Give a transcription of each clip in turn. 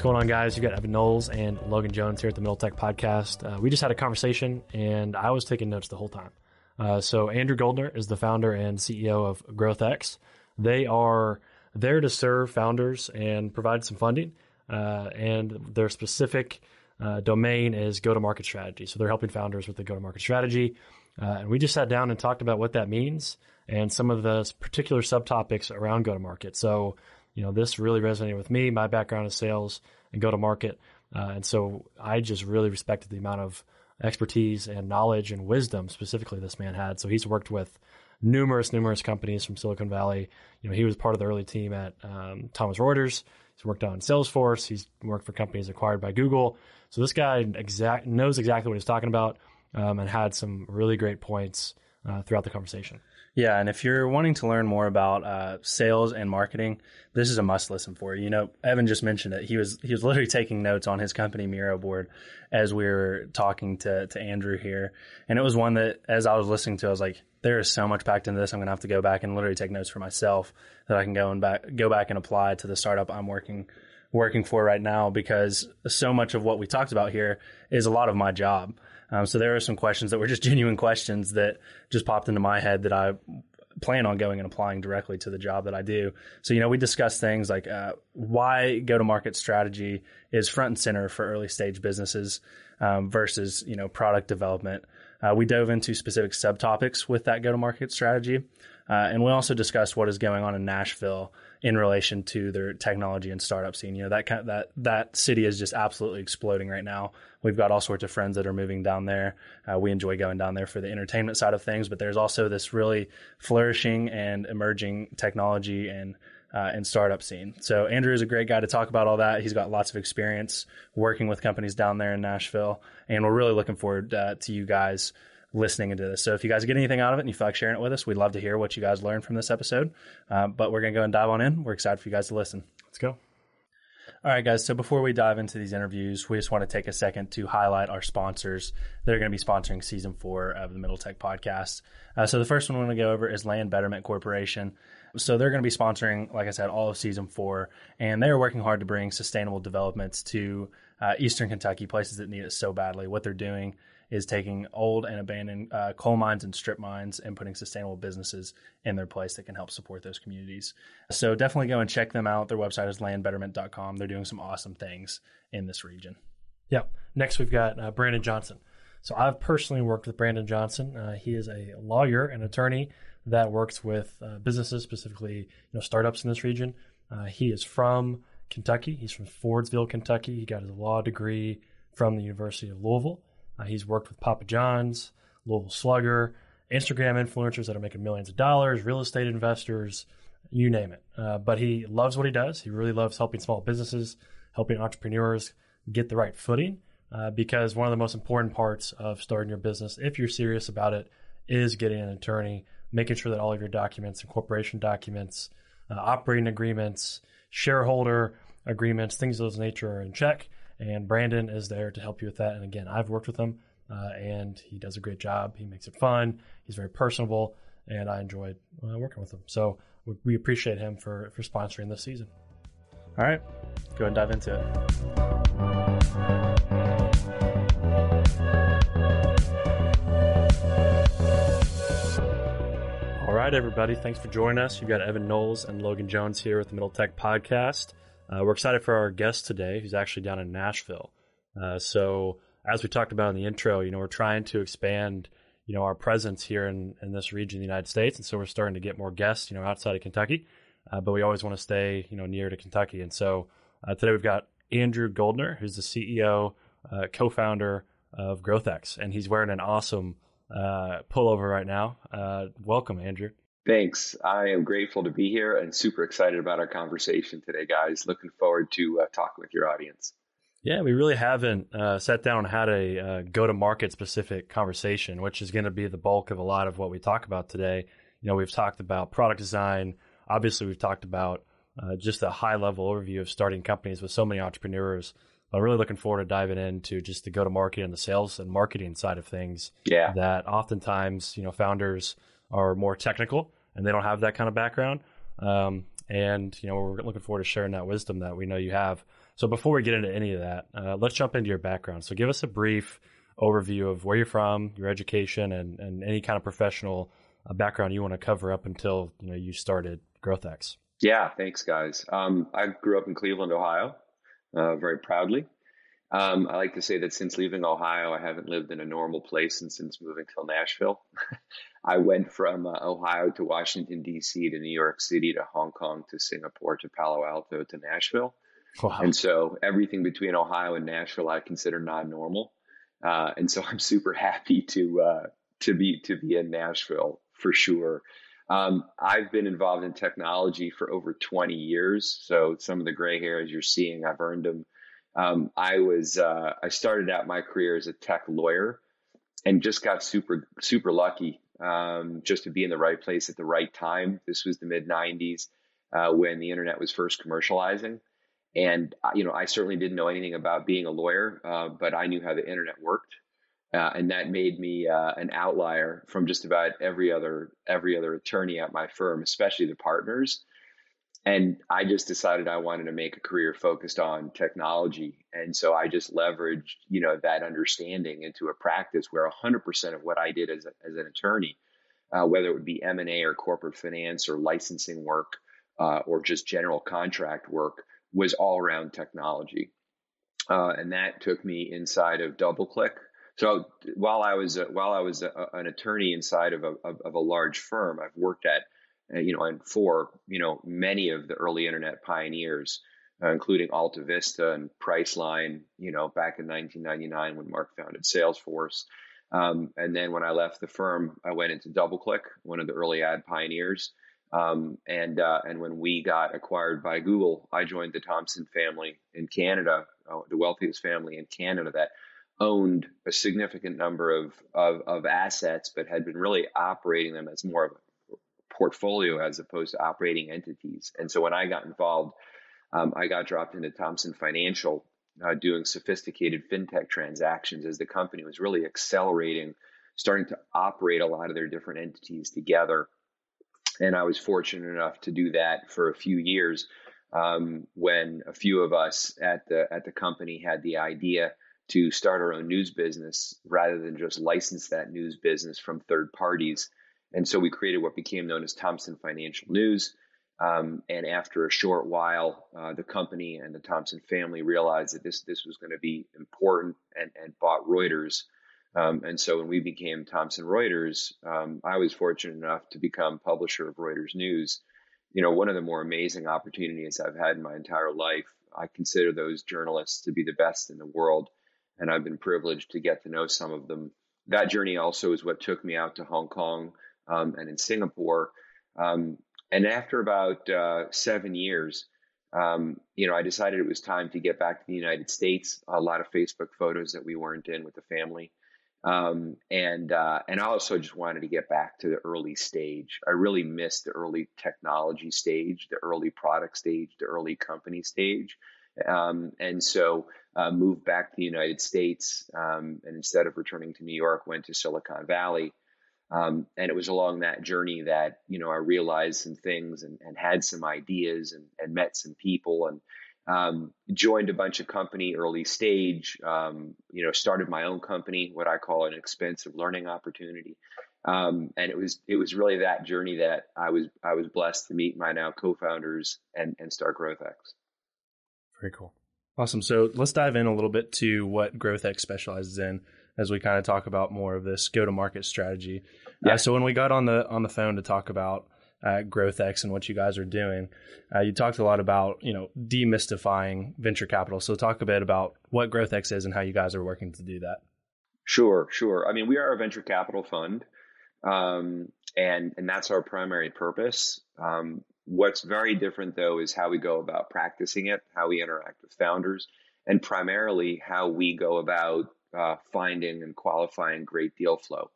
What's going on, guys? You've got Evan Knowles and Logan Jones here at the Middle Tech Podcast. Uh, we just had a conversation, and I was taking notes the whole time. Uh, so, Andrew Goldner is the founder and CEO of GrowthX. They are there to serve founders and provide some funding, uh, and their specific uh, domain is go to market strategy. So, they're helping founders with the go to market strategy. Uh, and we just sat down and talked about what that means and some of the particular subtopics around go to market. So, you know, this really resonated with me. My background is sales and go to market. Uh, and so I just really respected the amount of expertise and knowledge and wisdom specifically this man had. So he's worked with numerous, numerous companies from Silicon Valley. You know, he was part of the early team at um, Thomson Reuters. He's worked on Salesforce. He's worked for companies acquired by Google. So this guy exact knows exactly what he's talking about um, and had some really great points uh, throughout the conversation. Yeah, and if you're wanting to learn more about uh, sales and marketing, this is a must listen for. You know, Evan just mentioned it. He was he was literally taking notes on his company Miro board as we were talking to to Andrew here, and it was one that as I was listening to, I was like, there is so much packed into this. I'm gonna have to go back and literally take notes for myself that I can go and back go back and apply to the startup I'm working working for right now because so much of what we talked about here is a lot of my job. Um, so there are some questions that were just genuine questions that just popped into my head that I plan on going and applying directly to the job that I do. So, you know, we discussed things like uh, why go to market strategy is front and center for early stage businesses um, versus, you know, product development. Uh, we dove into specific subtopics with that go to market strategy. Uh, and we also discussed what is going on in Nashville in relation to their technology and startup scene. You know, that kind of, that that city is just absolutely exploding right now. We've got all sorts of friends that are moving down there. Uh, we enjoy going down there for the entertainment side of things, but there's also this really flourishing and emerging technology and uh, and startup scene. So Andrew is a great guy to talk about all that. He's got lots of experience working with companies down there in Nashville, and we're really looking forward uh, to you guys listening into this. So if you guys get anything out of it and you feel like sharing it with us, we'd love to hear what you guys learned from this episode. Uh, but we're to go and dive on in. We're excited for you guys to listen. Let's go. All right, guys. So before we dive into these interviews, we just want to take a second to highlight our sponsors that are going to be sponsoring season four of the Middle Tech podcast. Uh, so the first one we're going to go over is Land Betterment Corporation. So they're going to be sponsoring, like I said, all of season four, and they're working hard to bring sustainable developments to uh, Eastern Kentucky, places that need it so badly. What they're doing is taking old and abandoned uh, coal mines and strip mines and putting sustainable businesses in their place that can help support those communities. So definitely go and check them out. Their website is landbetterment.com. They're doing some awesome things in this region. Yep. Next, we've got uh, Brandon Johnson. So I've personally worked with Brandon Johnson. Uh, he is a lawyer and attorney that works with uh, businesses, specifically you know startups in this region. Uh, he is from Kentucky. He's from Fordsville, Kentucky. He got his law degree from the University of Louisville. Uh, he's worked with Papa John's, Louisville Slugger, Instagram influencers that are making millions of dollars, real estate investors, you name it. Uh, but he loves what he does. He really loves helping small businesses, helping entrepreneurs get the right footing. Uh, because one of the most important parts of starting your business, if you're serious about it, is getting an attorney, making sure that all of your documents and corporation documents, uh, operating agreements, shareholder agreements, things of those nature are in check and Brandon is there to help you with that. And again, I've worked with him, uh, and he does a great job. He makes it fun. He's very personable, and I enjoyed uh, working with him. So we, we appreciate him for for sponsoring this season. All right, go and dive into it. All right, everybody. Thanks for joining us. You've got Evan Knowles and Logan Jones here with the Middle Tech Podcast. Uh, we're excited for our guest today, who's actually down in Nashville. Uh, so, as we talked about in the intro, you know, we're trying to expand, you know, our presence here in, in this region of the United States, and so we're starting to get more guests, you know, outside of Kentucky. Uh, but we always want to stay, you know, near to Kentucky. And so uh, today we've got Andrew Goldner, who's the CEO, uh, co-founder of GrowthX, and he's wearing an awesome uh, pullover right now. Welcome, Andrew. Thanks. I am grateful to be here and super excited about our conversation today, guys. Looking forward to uh, talking with your audience. Yeah, we really haven't uh, sat down and had a uh, go to market specific conversation, which is going to be the bulk of a lot of what we talk about today. You know, we've talked about product design. Obviously, we've talked about uh, just a high level overview of starting companies with so many entrepreneurs. I'm really looking forward to diving into just the go to market and the sales and marketing side of things. Yeah. That oftentimes, you know, founders are more technical and they don't have that kind of background. Um, and, you know, we're looking forward to sharing that wisdom that we know you have. So before we get into any of that, uh, let's jump into your background. So give us a brief overview of where you're from, your education, and, and any kind of professional uh, background you want to cover up until, you know, you started GrowthX. Yeah, thanks, guys. Um, I grew up in Cleveland, Ohio, uh, very proudly. Um, I like to say that since leaving Ohio, I haven't lived in a normal place and since moving to Nashville. I went from uh, Ohio to Washington, D.C. to New York City to Hong Kong to Singapore to Palo Alto to Nashville. Wow. And so everything between Ohio and Nashville I consider non normal. Uh, and so I'm super happy to uh, to be to be in Nashville for sure. Um, I've been involved in technology for over 20 years, so some of the gray hairs you're seeing, I've earned them. Um, I was uh, I started out my career as a tech lawyer, and just got super super lucky um, just to be in the right place at the right time. This was the mid 90s uh, when the internet was first commercializing, and uh, you know I certainly didn't know anything about being a lawyer, uh, but I knew how the internet worked. Uh, and that made me uh, an outlier from just about every other every other attorney at my firm, especially the partners. And I just decided I wanted to make a career focused on technology, and so I just leveraged you know that understanding into a practice where 100% of what I did as a, as an attorney, uh, whether it would be M and A or corporate finance or licensing work uh, or just general contract work, was all around technology. Uh, and that took me inside of DoubleClick, so while I was while I was a, an attorney inside of a, of, a large firm, I've worked at you know and for you know many of the early internet pioneers, uh, including Alta Vista and Priceline. You know back in 1999 when Marc founded Salesforce. Um, and then when I left the firm, I went into DoubleClick, one of the early ad pioneers. Um, and uh, and when we got acquired by Google, I joined the Thomson family in Canada, uh, the wealthiest family in Canada that owned a significant number of, of, of assets, but had been really operating them as more of a portfolio as opposed to operating entities. And so when I got involved, um, I got dropped into Thomson Financial, uh, doing sophisticated fintech transactions as the company was really accelerating, starting to operate a lot of their different entities together. And I was fortunate enough to do that for a few years um, when a few of us at the at the company had the idea to start our own news business rather than just license that news business from third parties. And so we created what became known as Thomson Financial News. Um, and after a short while, uh, the company and the Thomson family realized that this this was going to be important and, and bought Reuters. Um, and so when we became Thomson Reuters, um, I was fortunate enough to become publisher of Reuters News. You know, one of the more amazing opportunities I've had in my entire life. I consider those journalists to be the best in the world and I've been privileged to get to know some of them. That journey also is what took me out to Hong Kong um, and in Singapore. Um, and after about uh, seven years, um, you know, I decided it was time to get back to the United States. A lot of Facebook photos that we weren't in with the family, um, and uh, and I also just wanted to get back to the early stage. I really missed the early technology stage, the early product stage, the early company stage. Um, and so uh, moved back to the United States, um, and instead of returning to New York, went to Silicon Valley. Um, and it was along that journey that you know I realized some things and, and had some ideas and, and, met some people and um, joined a bunch of company early stage. Um, you know, started my own company, what I call an expensive learning opportunity. Um, and it was it was really that journey that I was I was blessed to meet my now co-founders and and start GrowthX. Very cool. Awesome. So let's dive in a little bit to what GrowthX specializes in as we kind of talk about more of this go to market strategy. Uh, yeah. Uh, so when we got on the on the phone to talk about uh, GrowthX and what you guys are doing, uh, you talked a lot about you know demystifying venture capital. So talk a bit about what GrowthX is and how you guys are working to do that. Sure, sure. I mean, we are a venture capital fund, um, and and that's our primary purpose. Um, what's very different, though, is how we go about practicing it, how we interact with founders, and primarily how we go about uh, finding and qualifying great deal flow.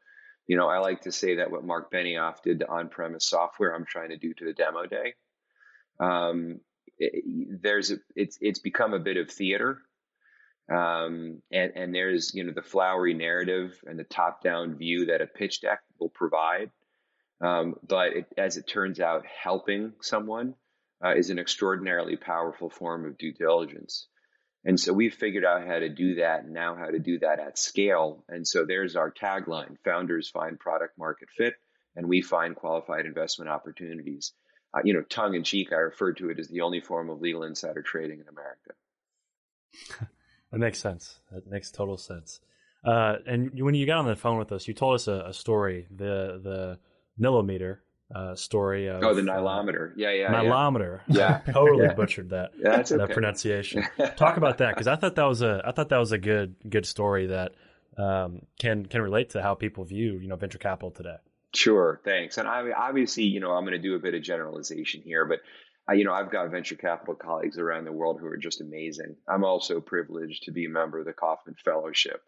You know, I like to say that what Marc Benioff did to on-premise software, I'm trying to do to the demo day. Um, it, there's a, it's it's become a bit of theater um, and, and there's, you know, the flowery narrative and the top down view that a pitch deck will provide. Um, but it, as it turns out, helping someone uh, is an extraordinarily powerful form of due diligence. And so we've figured out how to do that and now how to do that at scale. And so there's our tagline founders find product market fit, and we find qualified investment opportunities. Uh, you know, tongue in cheek, I refer to it as the only form of legal insider trading in America. That makes sense. That makes total sense. Uh, and when you got on the phone with us, you told us a, a story, the the nilometer uh, story. Of, oh, the nilometer. Yeah, yeah. Nilometer. Yeah, totally yeah. butchered that. Yeah, that's okay. That pronunciation. Talk about that because I thought that was a I thought that was a good good story that um, can can relate to how people view you know venture capital today. Sure, thanks. And I obviously, you know, I'm going to do a bit of generalization here, but I, you know, I've got venture capital colleagues around the world who are just amazing. I'm also privileged to be a member of the Kauffman Fellowship.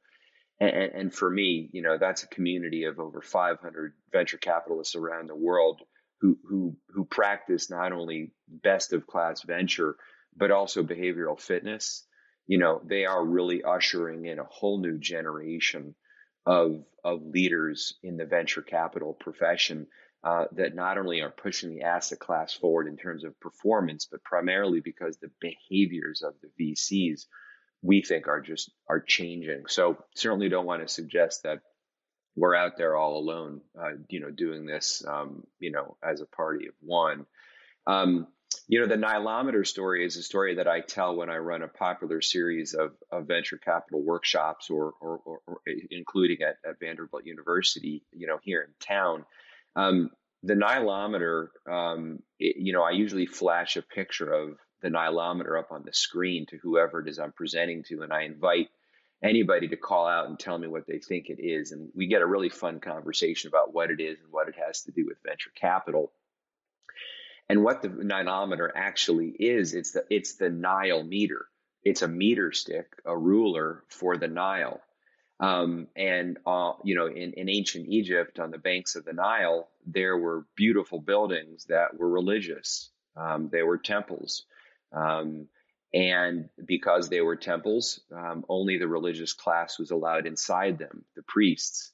And, and for me, you know, that's a community of over 500 venture capitalists around the world who, who, who practice not only best of class venture, but also behavioral fitness. You know, they are really ushering in a whole new generation of, of leaders in the venture capital profession uh, that not only are pushing the asset class forward in terms of performance, but primarily because the behaviors of the VCs we think are just are changing. So certainly don't want to suggest that we're out there all alone, uh, you know, doing this, um, you know, as a party of one. Um, you know, the Nilometer story is a story that I tell when I run a popular series of, of venture capital workshops or, or, or, or including at, at, Vanderbilt University, you know, here in town. Um, the nilometer, um, it, you know, I usually flash a picture of the nilometer up on the screen to whoever it is I'm presenting to, and I invite anybody to call out and tell me what they think it is. And we get a really fun conversation about what it is and what it has to do with venture capital. And what the nilometer actually is, it's the it's the Nile meter. It's a meter stick, a ruler for the Nile. Um, and uh, you know, in, in ancient Egypt, on the banks of the Nile, there were beautiful buildings that were religious. Um, they were temples, um, and because they were temples, um, only the religious class was allowed inside them. The priests,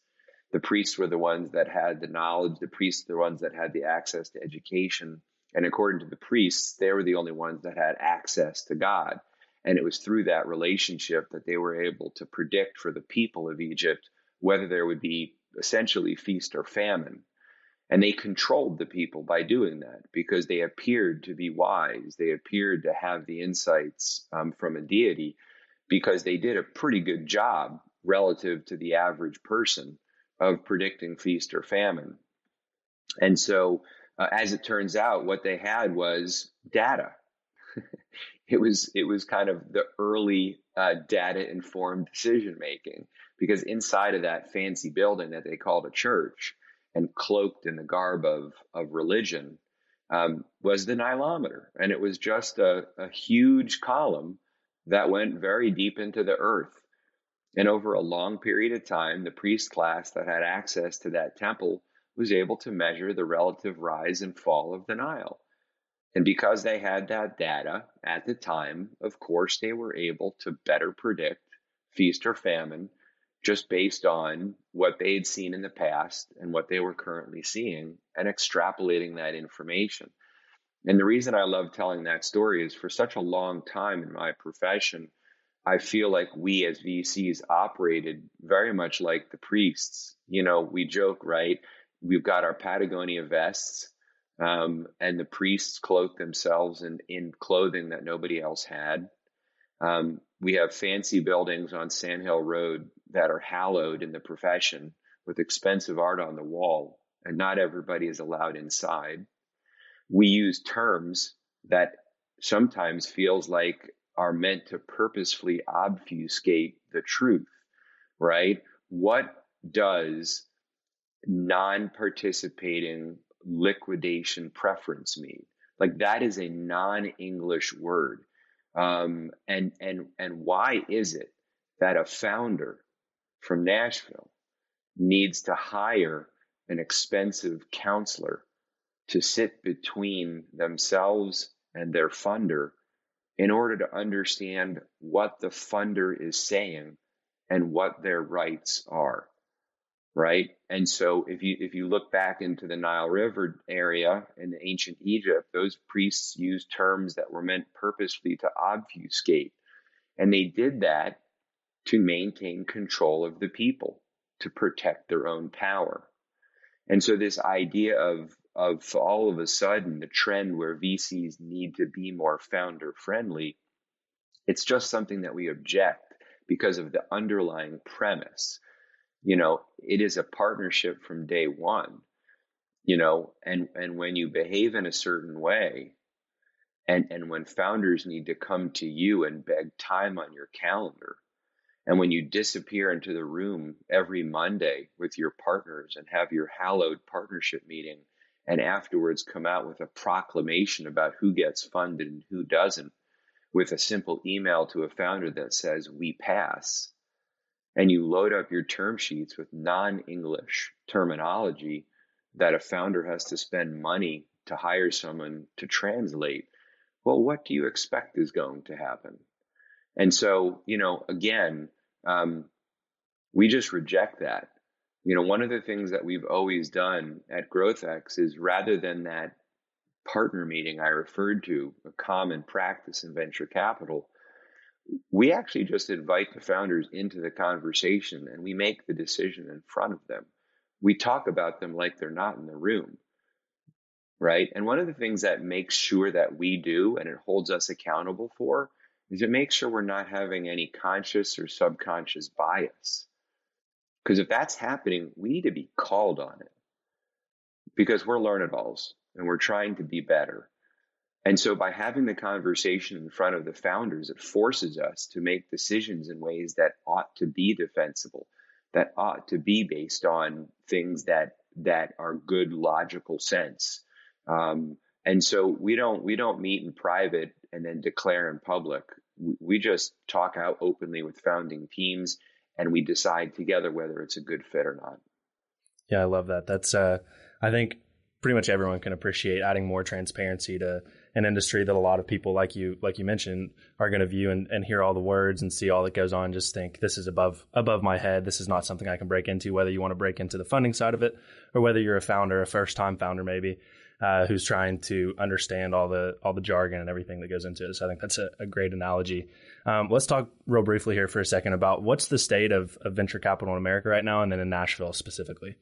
the priests were the ones that had the knowledge. The priests were the ones that had the access to education. And according to the priests, they were the only ones that had access to God. And it was through that relationship that they were able to predict for the people of Egypt whether there would be essentially feast or famine. And they controlled the people by doing that because they appeared to be wise. They appeared to have the insights um, from a deity because they did a pretty good job relative to the average person of predicting feast or famine. And so, uh, as it turns out, what they had was data. it was it was kind of the early uh, data informed decision making because inside of that fancy building that they called a church and cloaked in the garb of of religion um, was the nilometer, and it was just a, a huge column that went very deep into the earth. And over a long period of time, the priest class that had access to that temple was able to measure the relative rise and fall of the Nile. And because they had that data at the time, of course, they were able to better predict feast or famine just based on what they had seen in the past and what they were currently seeing and extrapolating that information. And the reason I love telling that story is for such a long time in my profession, I feel like we as VCs operated very much like the priests. You know, we joke, right? We've got our Patagonia vests um, and the priests cloak themselves in, in clothing that nobody else had. Um, we have fancy buildings on Sand Hill Road that are hallowed in the profession with expensive art on the wall, and not everybody is allowed inside. We use terms that sometimes feels like are meant to purposefully obfuscate the truth, right? what does non-participating liquidation preference mean? Like that is a non-English word. Um, and and and why is it that a founder from Nashville needs to hire an expensive counselor to sit between themselves and their funder in order to understand what the funder is saying and what their rights are right and so if you if you look back into the nile river area in ancient egypt those priests used terms that were meant purposely to obfuscate and they did that to maintain control of the people to protect their own power and so this idea of of all of a sudden the trend where VCs need to be more founder friendly, it's just something that we object because of the underlying premise. You know, it is a partnership from day one, you know, and, and when you behave in a certain way, and, and when founders need to come to you and beg time on your calendar, and when you disappear into the room every Monday with your partners and have your hallowed partnership meeting, and afterwards come out with a proclamation about who gets funded and who doesn't with a simple email to a founder that says, We pass, and you load up your term sheets with non English terminology that a founder has to spend money to hire someone to translate, well, what do you expect is going to happen? And so, you know, again, um, we just reject that. You know, one of the things that we've always done at GrowthX is rather than that partner meeting I referred to, a common practice in venture capital, we actually just invite the founders into the conversation and we make the decision in front of them. We talk about them like they're not in the room. Right. And one of the things that makes sure that we do and it holds us accountable for is it makes sure we're not having any conscious or subconscious bias. Because if that's happening, we need to be called on it because we're learned alls and we're trying to be better. And so by having the conversation in front of the founders, it forces us to make decisions in ways that ought to be defensible, that ought to be based on things that that are good logical sense. Um, and so we don't we don't meet in private and then declare in public. We, just talk out openly with founding teams and we decide together whether it's a good fit or not. Yeah, I love that. That's uh, I think pretty much everyone can appreciate adding more transparency to an industry that a lot of people like you like you mentioned are going to view and, and hear all the words and see all that goes on just think this is above above my head this is not something i can break into whether you want to break into the funding side of it or whether you're a founder a first time founder maybe uh, who's trying to understand all the all the jargon and everything that goes into it. So I think that's a, a great analogy. Um, let's talk real briefly here for a second about what's the state of, of venture capital in America right now, and then in Nashville specifically.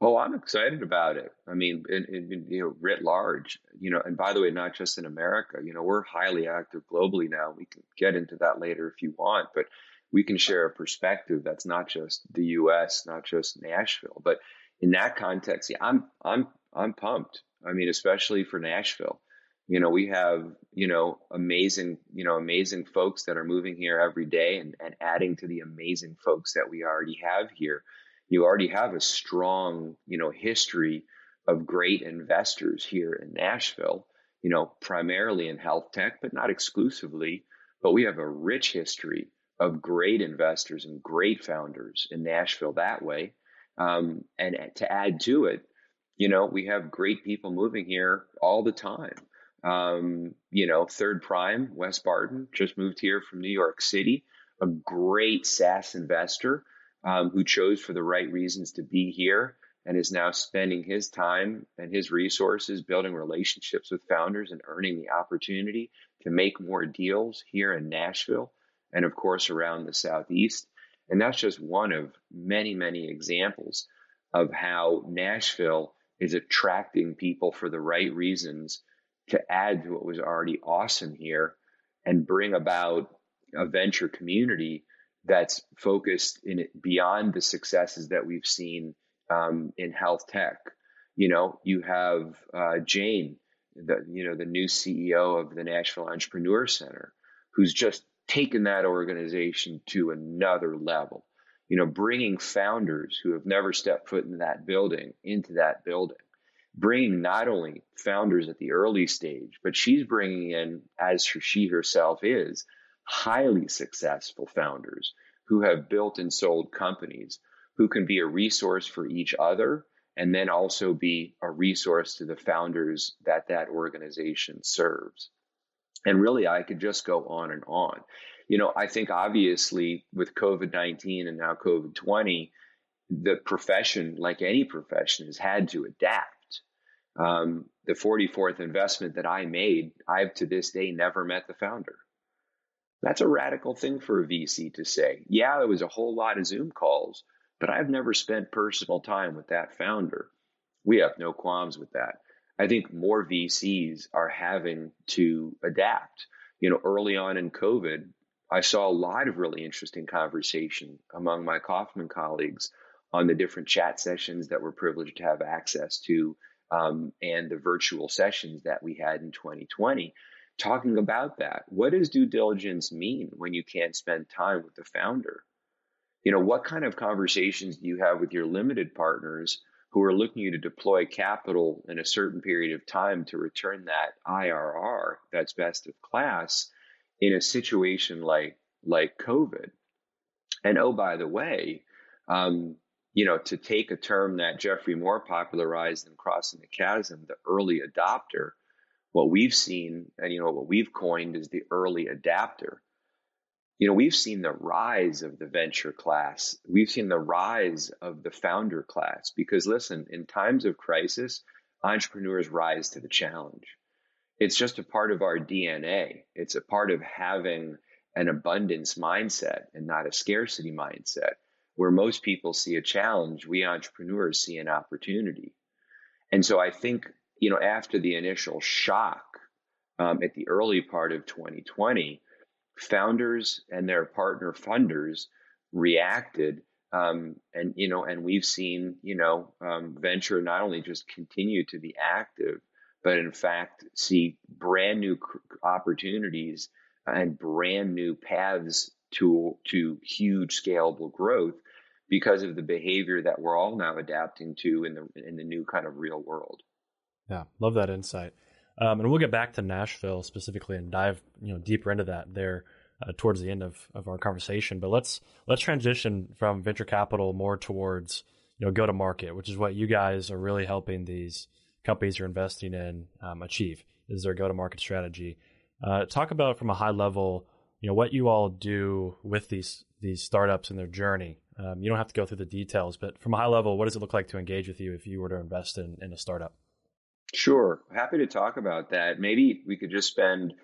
Oh, I'm excited about it. I mean, in, in, you know, writ large, you know, and by the way, not just in America, you know, we're highly active globally now. We can get into that later if you want, but we can share a perspective that's not just the U.S., not just Nashville, but in that context, yeah, I'm I'm I'm pumped. I mean, especially for Nashville. You know, we have, you know, amazing, you know, amazing folks that are moving here every day and, and adding to the amazing folks that we already have here. You already have a strong, you know, history of great investors here in Nashville, you know, primarily in health tech, but not exclusively. But we have a rich history of great investors and great founders in Nashville that way. Um, and to add to it, you know, we have great people moving here all the time. Um, you know, Third Prime, Wes Barton, just moved here from New York City, a great SaaS investor um, who chose for the right reasons to be here and is now spending his time and his resources building relationships with founders and earning the opportunity to make more deals here in Nashville and, of course, around the Southeast. And that's just one of many, many examples of how Nashville is attracting people for the right reasons to add to what was already awesome here and bring about a venture community that's focused in it beyond the successes that we've seen um, in health tech. You know, you have uh, Jane, the you know the new CEO of the Nashville Entrepreneur Center, who's just taken that organization to another level. you know, bringing founders who have never stepped foot in that building into that building, bringing not only founders at the early stage, but she's bringing in, as she herself is, highly successful founders who have built and sold companies who can be a resource for each other and then also be a resource to the founders that that organization serves. And really, I could just go on and on. You know, I think obviously with COVID 19 and now COVID 20, the profession, like any profession, has had to adapt. Um, the 44th investment that I made, I've to this day never met the founder. That's a radical thing for a VC to say. Yeah, there was a whole lot of Zoom calls, but I've never spent personal time with that founder. We have no qualms with that. I think more VCs are having to adapt. You know, early on in COVID, I saw a lot of really interesting conversation among my Kauffman colleagues on the different chat sessions that we're privileged to have access to um, and the virtual sessions that we had in 2020 talking about that. What does due diligence mean when you can't spend time with the founder? You know, what kind of conversations do you have with your limited partners who are looking to deploy capital in a certain period of time to return that IRR that's best of class in a situation like like COVID? And oh, by the way, um, you know, to take a term that Geoffrey Moore popularized in Crossing the Chasm, the early adopter, what we've seen and you know what we've coined is the early adapter. You know we've seen the rise of the venture class. We've seen the rise of the founder class because listen in times of crisis entrepreneurs rise to the challenge. It's just a part of our dna it's a part of having an abundance mindset and not a scarcity mindset. Where most people see a challenge we entrepreneurs see an opportunity. And so i think you know, after the initial shock um, at the early part of 2020, founders and their partner funders reacted. Um, and, you know, and we've seen, you know, um, venture not only just continue to be active, but in fact see brand new opportunities and brand new paths to, to huge scalable growth because of the behavior that we're all now adapting to in the, in the new kind of real world. Yeah, love that insight. Um, and we'll get back to Nashville specifically and dive you know deeper into that there uh, towards the end of, of our conversation. But let's let's transition from venture capital more towards you know go to market, which is what you guys are really helping these companies you're investing in um, achieve. Is their go to market strategy? Uh, talk about from a high level, you know what you all do with these these startups and their journey. Um, you don't have to go through the details, but from a high level, what does it look like to engage with you if you were to invest in, in a startup? Sure. Happy to talk about that. Maybe we could just spend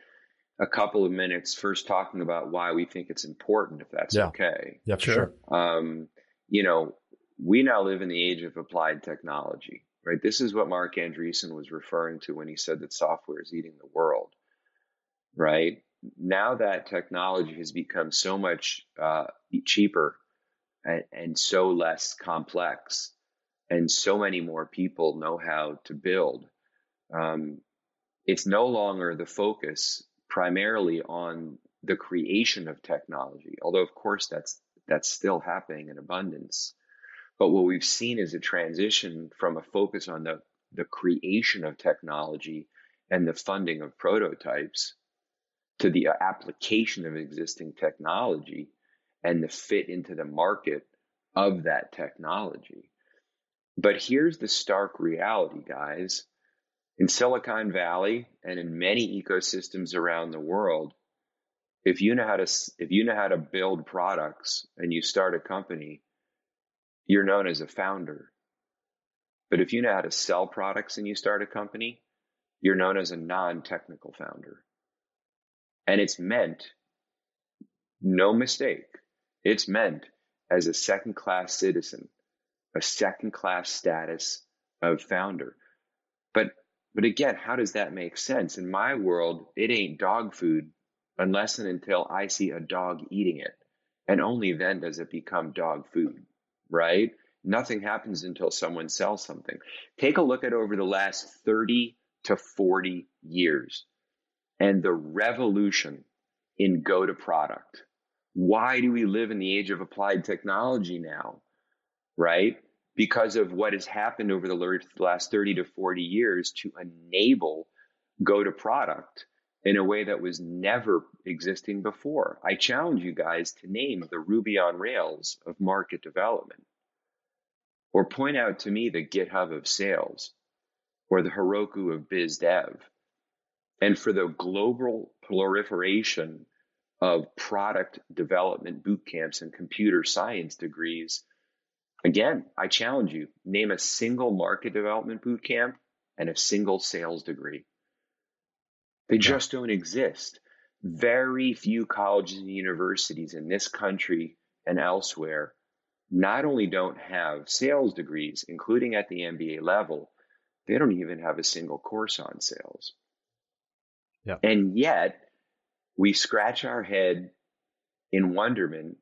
a couple of minutes first talking about why we think it's important, if that's yeah. okay. Yeah, sure. Um, you know, we now live in the age of applied technology, right? This is what Marc Andreessen was referring to when he said that software is eating the world, right? Now that technology has become so much uh, cheaper and, and so less complex, and so many more people know how to build um, it's no longer the focus primarily on the creation of technology, although of course that's that's still happening in abundance. But what we've seen is a transition from a focus on the, the creation of technology and the funding of prototypes to the application of existing technology and the fit into the market of that technology. But here's the stark reality, guys. In Silicon Valley and in many ecosystems around the world, if you know how to if you know how to build products and you start a company, you're known as a founder. But if you know how to sell products and you start a company, you're known as a non-technical founder. And it's meant, no mistake, it's meant as a second class citizen, a second class status of founder. But but again, how does that make sense? In my world, it ain't dog food unless and until I see a dog eating it. And only then does it become dog food, right? Nothing happens until someone sells something. Take a look at over the last 30 to 40 years and the revolution in go to product, Why do we live in the age of applied technology now? Right? Because of what has happened over the last 30 to 40 years to enable go to product in a way that was never existing before. I challenge you guys to name the Ruby on Rails of market development, or point out to me the GitHub of sales, or the Heroku of biz dev. And for the global proliferation of product development boot camps and computer science degrees, again, I challenge you name a single market development boot camp and a single sales degree. They just don't exist. Very few colleges and universities in this country and elsewhere not only don't have sales degrees, including at the MBA level, they don't even have a single course on sales. Yeah. And yet, we scratch our head in wonderment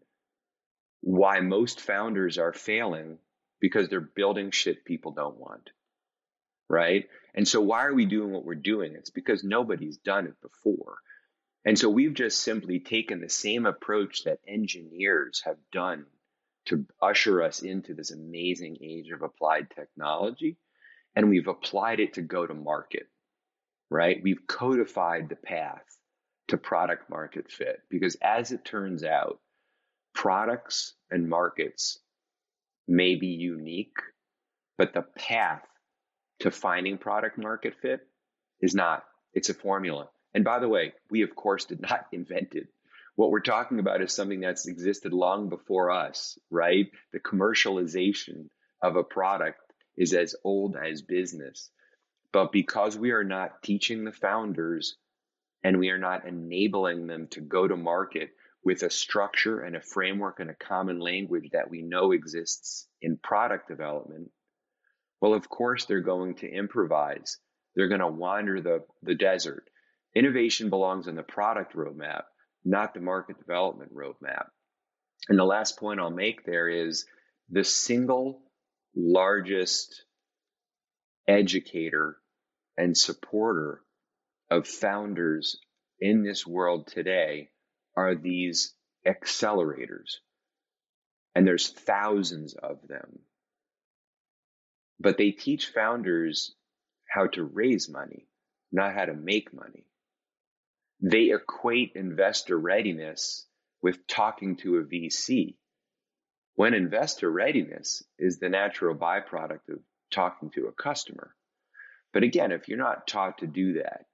why most founders are failing because they're building shit people don't want. Right? And so why are we doing what we're doing? It's because nobody's done it before. And so we've just simply taken the same approach that engineers have done to usher us into this amazing age of applied technology. And we've applied it to go to market, right? We've codified the path to product market fit because as it turns out, products and markets may be unique, but the path to finding product market fit is not. It's a formula. And by the way, we of course did not invent it. What we're talking about is something that's existed long before us, right? The commercialization of a product is as old as business. But because we are not teaching the founders and we are not enabling them to go to market with a structure and a framework and a common language that we know exists in product development, well, of course, they're going to improvise. They're going to wander the, the desert. Innovation belongs in the product roadmap, not the market development roadmap. And the last point I'll make there is the single largest educator and supporter of founders in this world today are these accelerators. And there's thousands of them but they teach founders how to raise money, not how to make money. They equate investor readiness with talking to a VC, when investor readiness is the natural byproduct of talking to a customer. But again, if you're not taught to do that,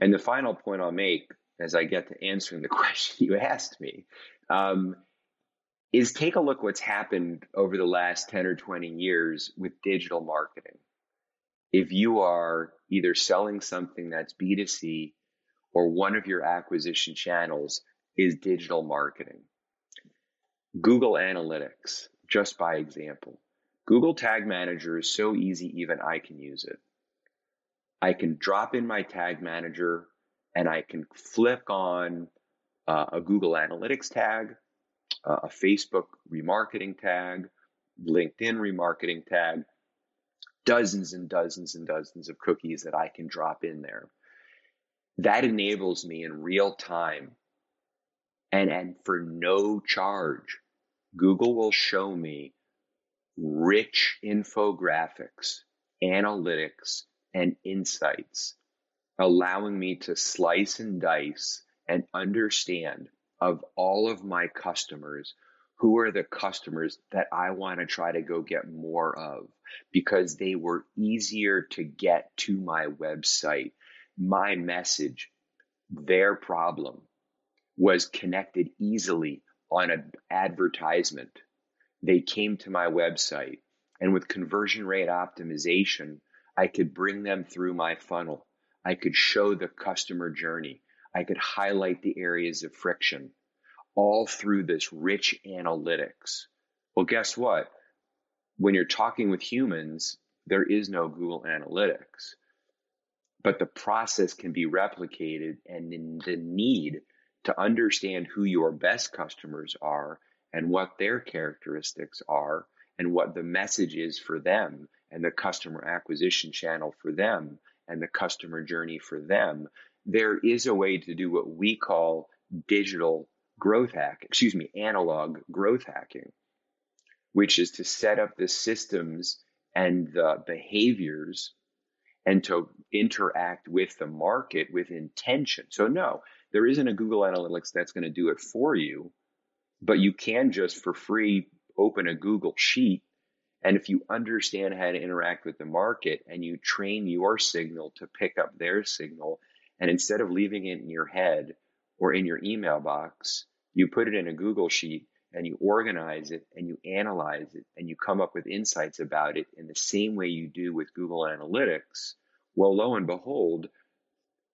and the final point I'll make as I get to answering the question you asked me um, is take a look what's happened over the last 10 or 20 years with digital marketing. If you are either selling something that's B2C or one of your acquisition channels is digital marketing. Google Analytics, just by example. Google Tag Manager is so easy, even I can use it. I can drop in my Tag Manager and I can flick on uh, a Google Analytics tag uh, a Facebook remarketing tag, LinkedIn remarketing tag, dozens and dozens and dozens of cookies that I can drop in there. That enables me in real time and, and for no charge, Google will show me rich infographics, analytics, and insights, allowing me to slice and dice and understand of all of my customers, who are the customers that I want to try to go get more of because they were easier to get to my website. My message, their problem was connected easily on an advertisement. They came to my website and with conversion rate optimization, I could bring them through my funnel. I could show the customer journey. I could highlight the areas of friction all through this rich analytics. Well, guess what? When you're talking with humans, there is no Google Analytics, but the process can be replicated and the need to understand who your best customers are and what their characteristics are and what the message is for them and the customer acquisition channel for them and the customer journey for them, there is a way to do what we call digital growth hack, excuse me, analog growth hacking, which is to set up the systems and the behaviors and to interact with the market with intention. So, no, there isn't a Google Analytics that's going to do it for you, but you can just for free open a Google Sheet. And if you understand how to interact with the market and you train your signal to pick up their signal, and instead of leaving it in your head or in your email box, you put it in a Google Sheet and you organize it and you analyze it and you come up with insights about it in the same way you do with Google Analytics, well, lo and behold,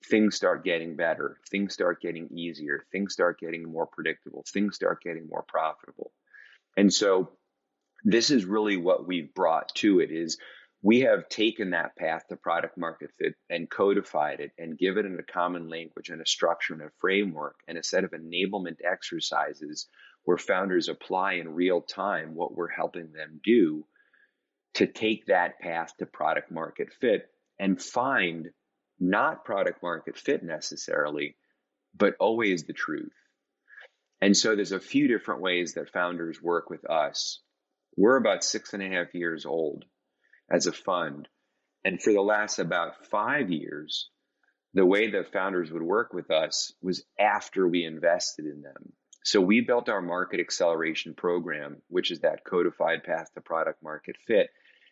things start getting better, things start getting easier, things start getting more predictable, things start getting more profitable. And so this is really what we've brought to it is we have taken that path to product market fit and codified it and given it in a common language and a structure and a framework and a set of enablement exercises where founders apply in real time what we're helping them do to take that path to product market fit and find not product market fit necessarily, but always the truth. And so there's a few different ways that founders work with us. We're about six and a half years old as a fund. And for the last about five years, the way the founders would work with us was after we invested in them. So we built our market acceleration program, which is that codified path to product market fit,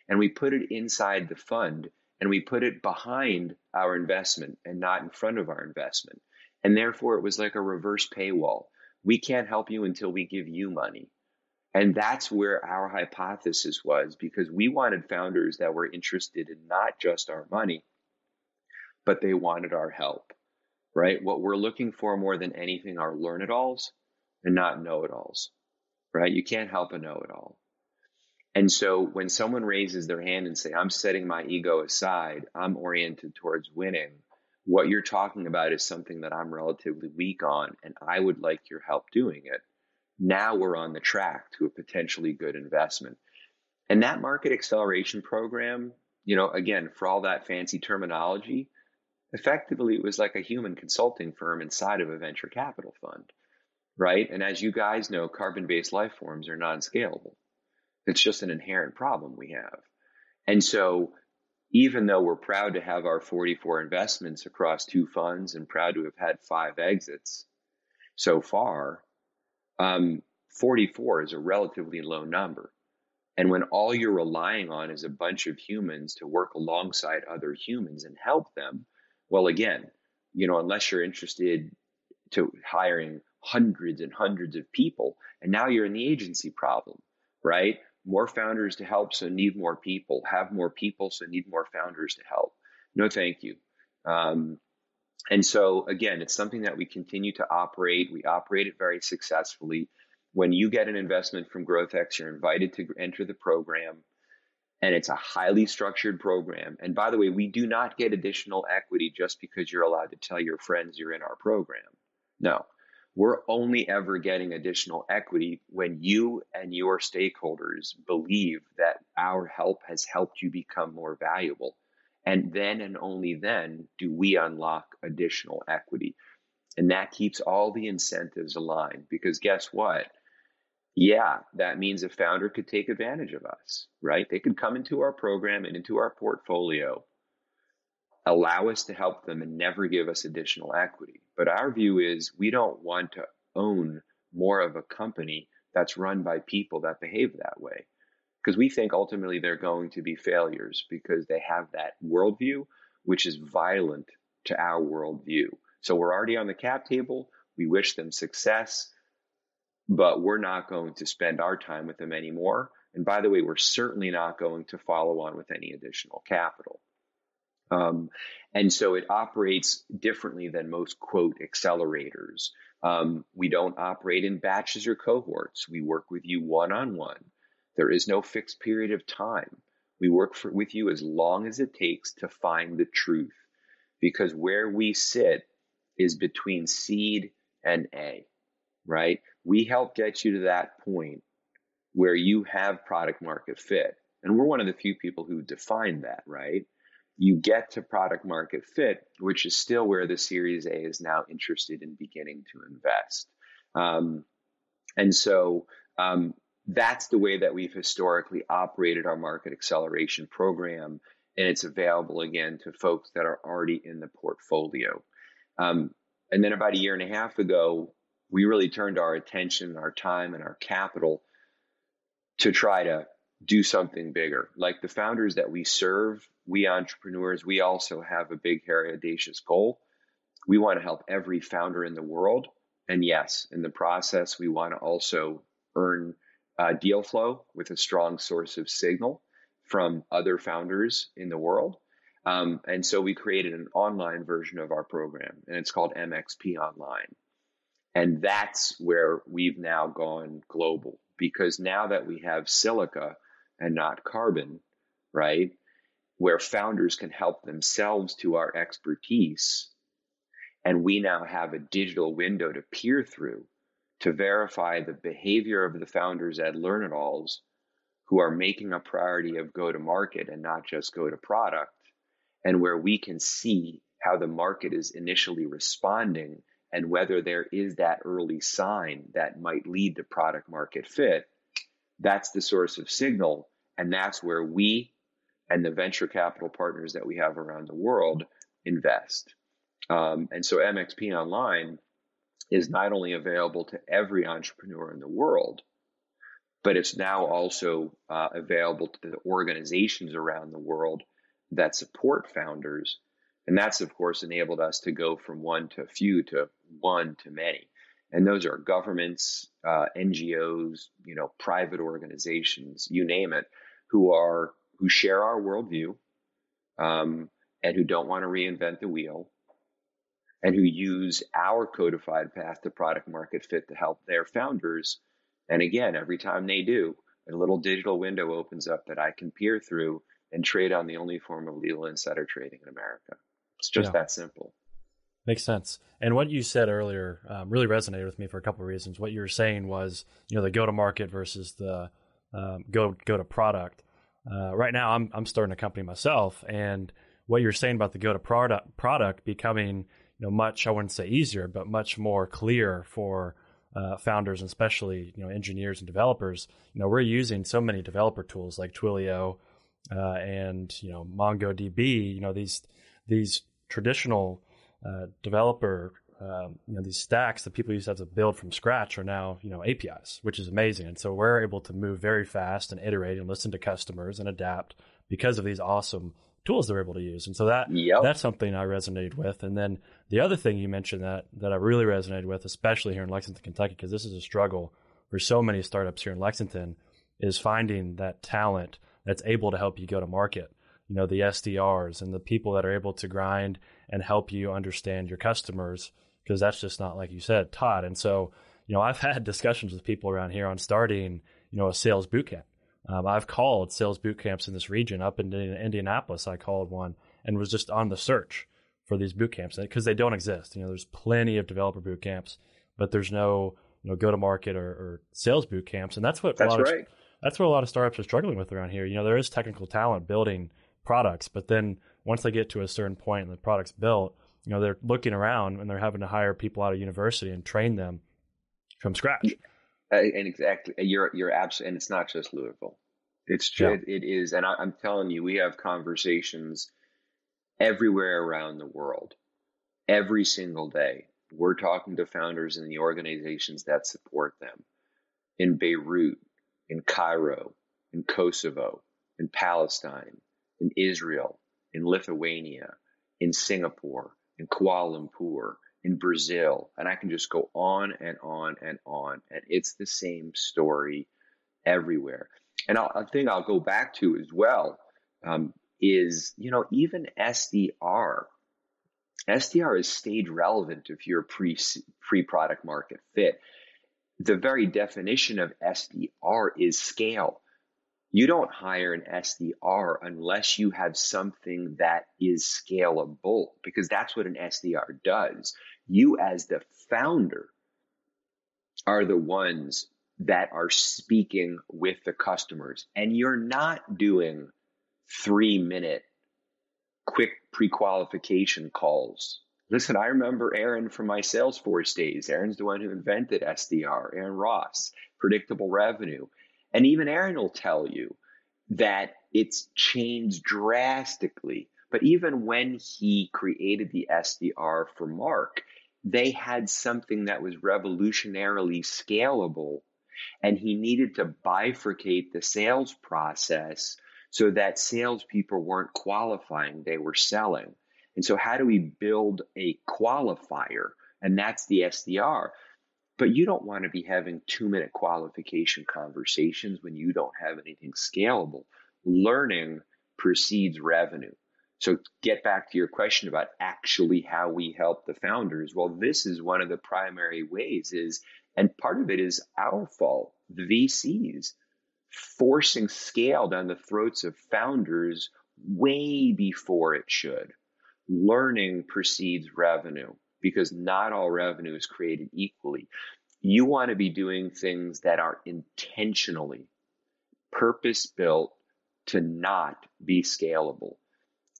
and we put it inside the fund and we put it behind our investment and not in front of our investment. And therefore, it was like a reverse paywall we can't help you until we give you money. And that's where our hypothesis was because we wanted founders that were interested in not just our money, but they wanted our help, right? What we're looking for more than anything are learn it alls and not know it alls, right? You can't help a know it all. And so when someone raises their hand and say, I'm setting my ego aside, I'm oriented towards winning, what you're talking about is something that I'm relatively weak on, and I would like your help doing it. Now we're on the track to a potentially good investment. And that market acceleration program, you know, again, for all that fancy terminology, effectively it was like a human consulting firm inside of a venture capital fund, right? And as you guys know, carbon based life forms are non scalable. It's just an inherent problem we have. And so even though we're proud to have our 44 investments across two funds and proud to have had five exits so far, um, 44 is a relatively low number. And when all you're relying on is a bunch of humans to work alongside other humans and help them, well, again, you know, unless you're interested to hiring hundreds and hundreds of people, and now you're in the agency problem, right? more founders to help, so need more people. Have more people, so need more founders to help. No, thank you. Um, and so, again, it's something that we continue to operate. We operate it very successfully. When you get an investment from GrowthX, you're invited to enter the program, and it's a highly structured program. And by the way, we do not get additional equity just because you're allowed to tell your friends you're in our program. No, we're only ever getting additional equity when you and your stakeholders believe that our help has helped you become more valuable. And then and only then do we unlock additional equity. And that keeps all the incentives aligned because guess what? Yeah, that means a founder could take advantage of us, right? They could come into our program and into our portfolio allow us to help them and never give us additional equity. But our view is we don't want to own more of a company that's run by people that behave that way. Because we think ultimately they're going to be failures because they have that worldview, which is violent to our worldview. So we're already on the cap table. We wish them success, but we're not going to spend our time with them anymore. And by the way, we're certainly not going to follow on with any additional capital. Um, and so it operates differently than most quote accelerators. Um, we don't operate in batches or cohorts. We work with you one on one. There is no fixed period of time. We work for, with you as long as it takes to find the truth because where we sit is between seed and A, right? We help get you to that point where you have product market fit. And we're one of the few people who define that, right? you get to product market fit, which is still where the Series A is now interested in beginning to invest. Um, and so um, that's the way that we've historically operated our market acceleration program. And it's available again to folks that are already in the portfolio. Um, and then about a year and a half ago, we really turned our attention, our time, and our capital to try to do something bigger. Like the founders that we serve, we entrepreneurs, we also have a big, hairy, audacious goal. We want to help every founder in the world. And yes, in the process, we want to also earn uh, deal flow with a strong source of signal from other founders in the world. Um, and so we created an online version of our program, and it's called MXP Online. And that's where we've now gone global because now that we have silica and not carbon, right, where founders can help themselves to our expertise, and we now have a digital window to peer through to verify the behavior of the founders at Learn-It-Alls who are making a priority of go to market and not just go to product, and where we can see how the market is initially responding and whether there is that early sign that might lead to product market fit, that's the source of signal. And that's where we and the venture capital partners that we have around the world invest. Um, and so MXP Online is not only available to every entrepreneur in the world, but it's now also uh, available to the organizations around the world that support founders. And that's, of course, enabled us to go from one to few to one to many. And those are governments, uh, NGOs, you know, private organizations, you name it, who are who share our worldview, um, and who don't want to reinvent the wheel, and who use our codified path to product market fit to help their founders. And again, every time they do, a little digital window opens up that I can peer through and trade on the only form of legal insider trading in America. It's just yeah. that simple. Makes sense. And what you said earlier um, really resonated with me for a couple of reasons. What you were saying was, you know, the go to market versus the um, go go to product. Uh, right now, I'm I'm starting a company myself, and what you're saying about the go to product product becoming you know much I wouldn't say easier, but much more clear for uh, founders and especially you know engineers and developers. You know we're using so many developer tools like Twilio uh, and you know MongoDB. You know these these traditional uh, developer um, you know these stacks that people used to have to build from scratch are now you know APIs, which is amazing. And so we're able to move very fast and iterate and listen to customers and adapt because of these awesome tools they're able to use. And so that yep. that's something I resonated with. And then the other thing you mentioned that that I really resonated with, especially here in Lexington, Kentucky, because this is a struggle for so many startups here in Lexington, is finding that talent that's able to help you go to market. You know, the SDRs and the people that are able to grind and help you understand your customers, because that's just not like you said, Todd. And so, you know, I've had discussions with people around here on starting, you know, a sales bootcamp um, I've called sales boot camps in this region. Up in Indianapolis, I called one and was just on the search for these boot camps because they don't exist. You know, there's plenty of developer boot camps, but there's no you know go to market or, or, sales boot camps, and that's what that's right. Of, that's what a lot of startups are struggling with around here. You know, there is technical talent building products, but then once they get to a certain point and the product's built, you know, they're looking around and they're having to hire people out of university and train them from scratch. Uh, and exactly, you're you're absolutely, and it's not just Louisville. It's just, yeah. it is, and I, I'm telling you, we have conversations everywhere around the world, every single day. We're talking to founders in the organizations that support them in Beirut, in Cairo, in Kosovo, in Palestine, in Israel, in Lithuania, in Singapore, in Kuala Lumpur, in Brazil, and I can just go on and on and on. And it's the same story everywhere. And I'll, a thing I'll go back to as well um, is, you know, even SDR. SDR is stage relevant if you're pre pre product market fit. The very definition of SDR is scale. You don't hire an SDR unless you have something that is scalable because that's what an SDR does. You, as the founder, are the ones that are speaking with the customers, and you're not doing three minute quick pre qualification calls Listen, I remember Aaron from my Salesforce days. Aaron's the one who invented SDR, Aaron Ross, predictable revenue. And even Aaron will tell you that it's changed drastically. But even when he created the SDR for Marc, they had something that was revolutionarily scalable. And he needed to bifurcate the sales process so that salespeople weren't qualifying, they were selling. And so, how do we build a qualifier? And that's the SDR. But you don't want to be having two minute qualification conversations when you don't have anything scalable. Learning precedes revenue. So, get back to your question about actually how we help the founders. Well, this is one of the primary ways is, and part of it is our fault, the VCs forcing scale down the throats of founders way before it should. Learning precedes revenue because not all revenue is created equally. You want to be doing things that are intentionally purpose built to not be scalable.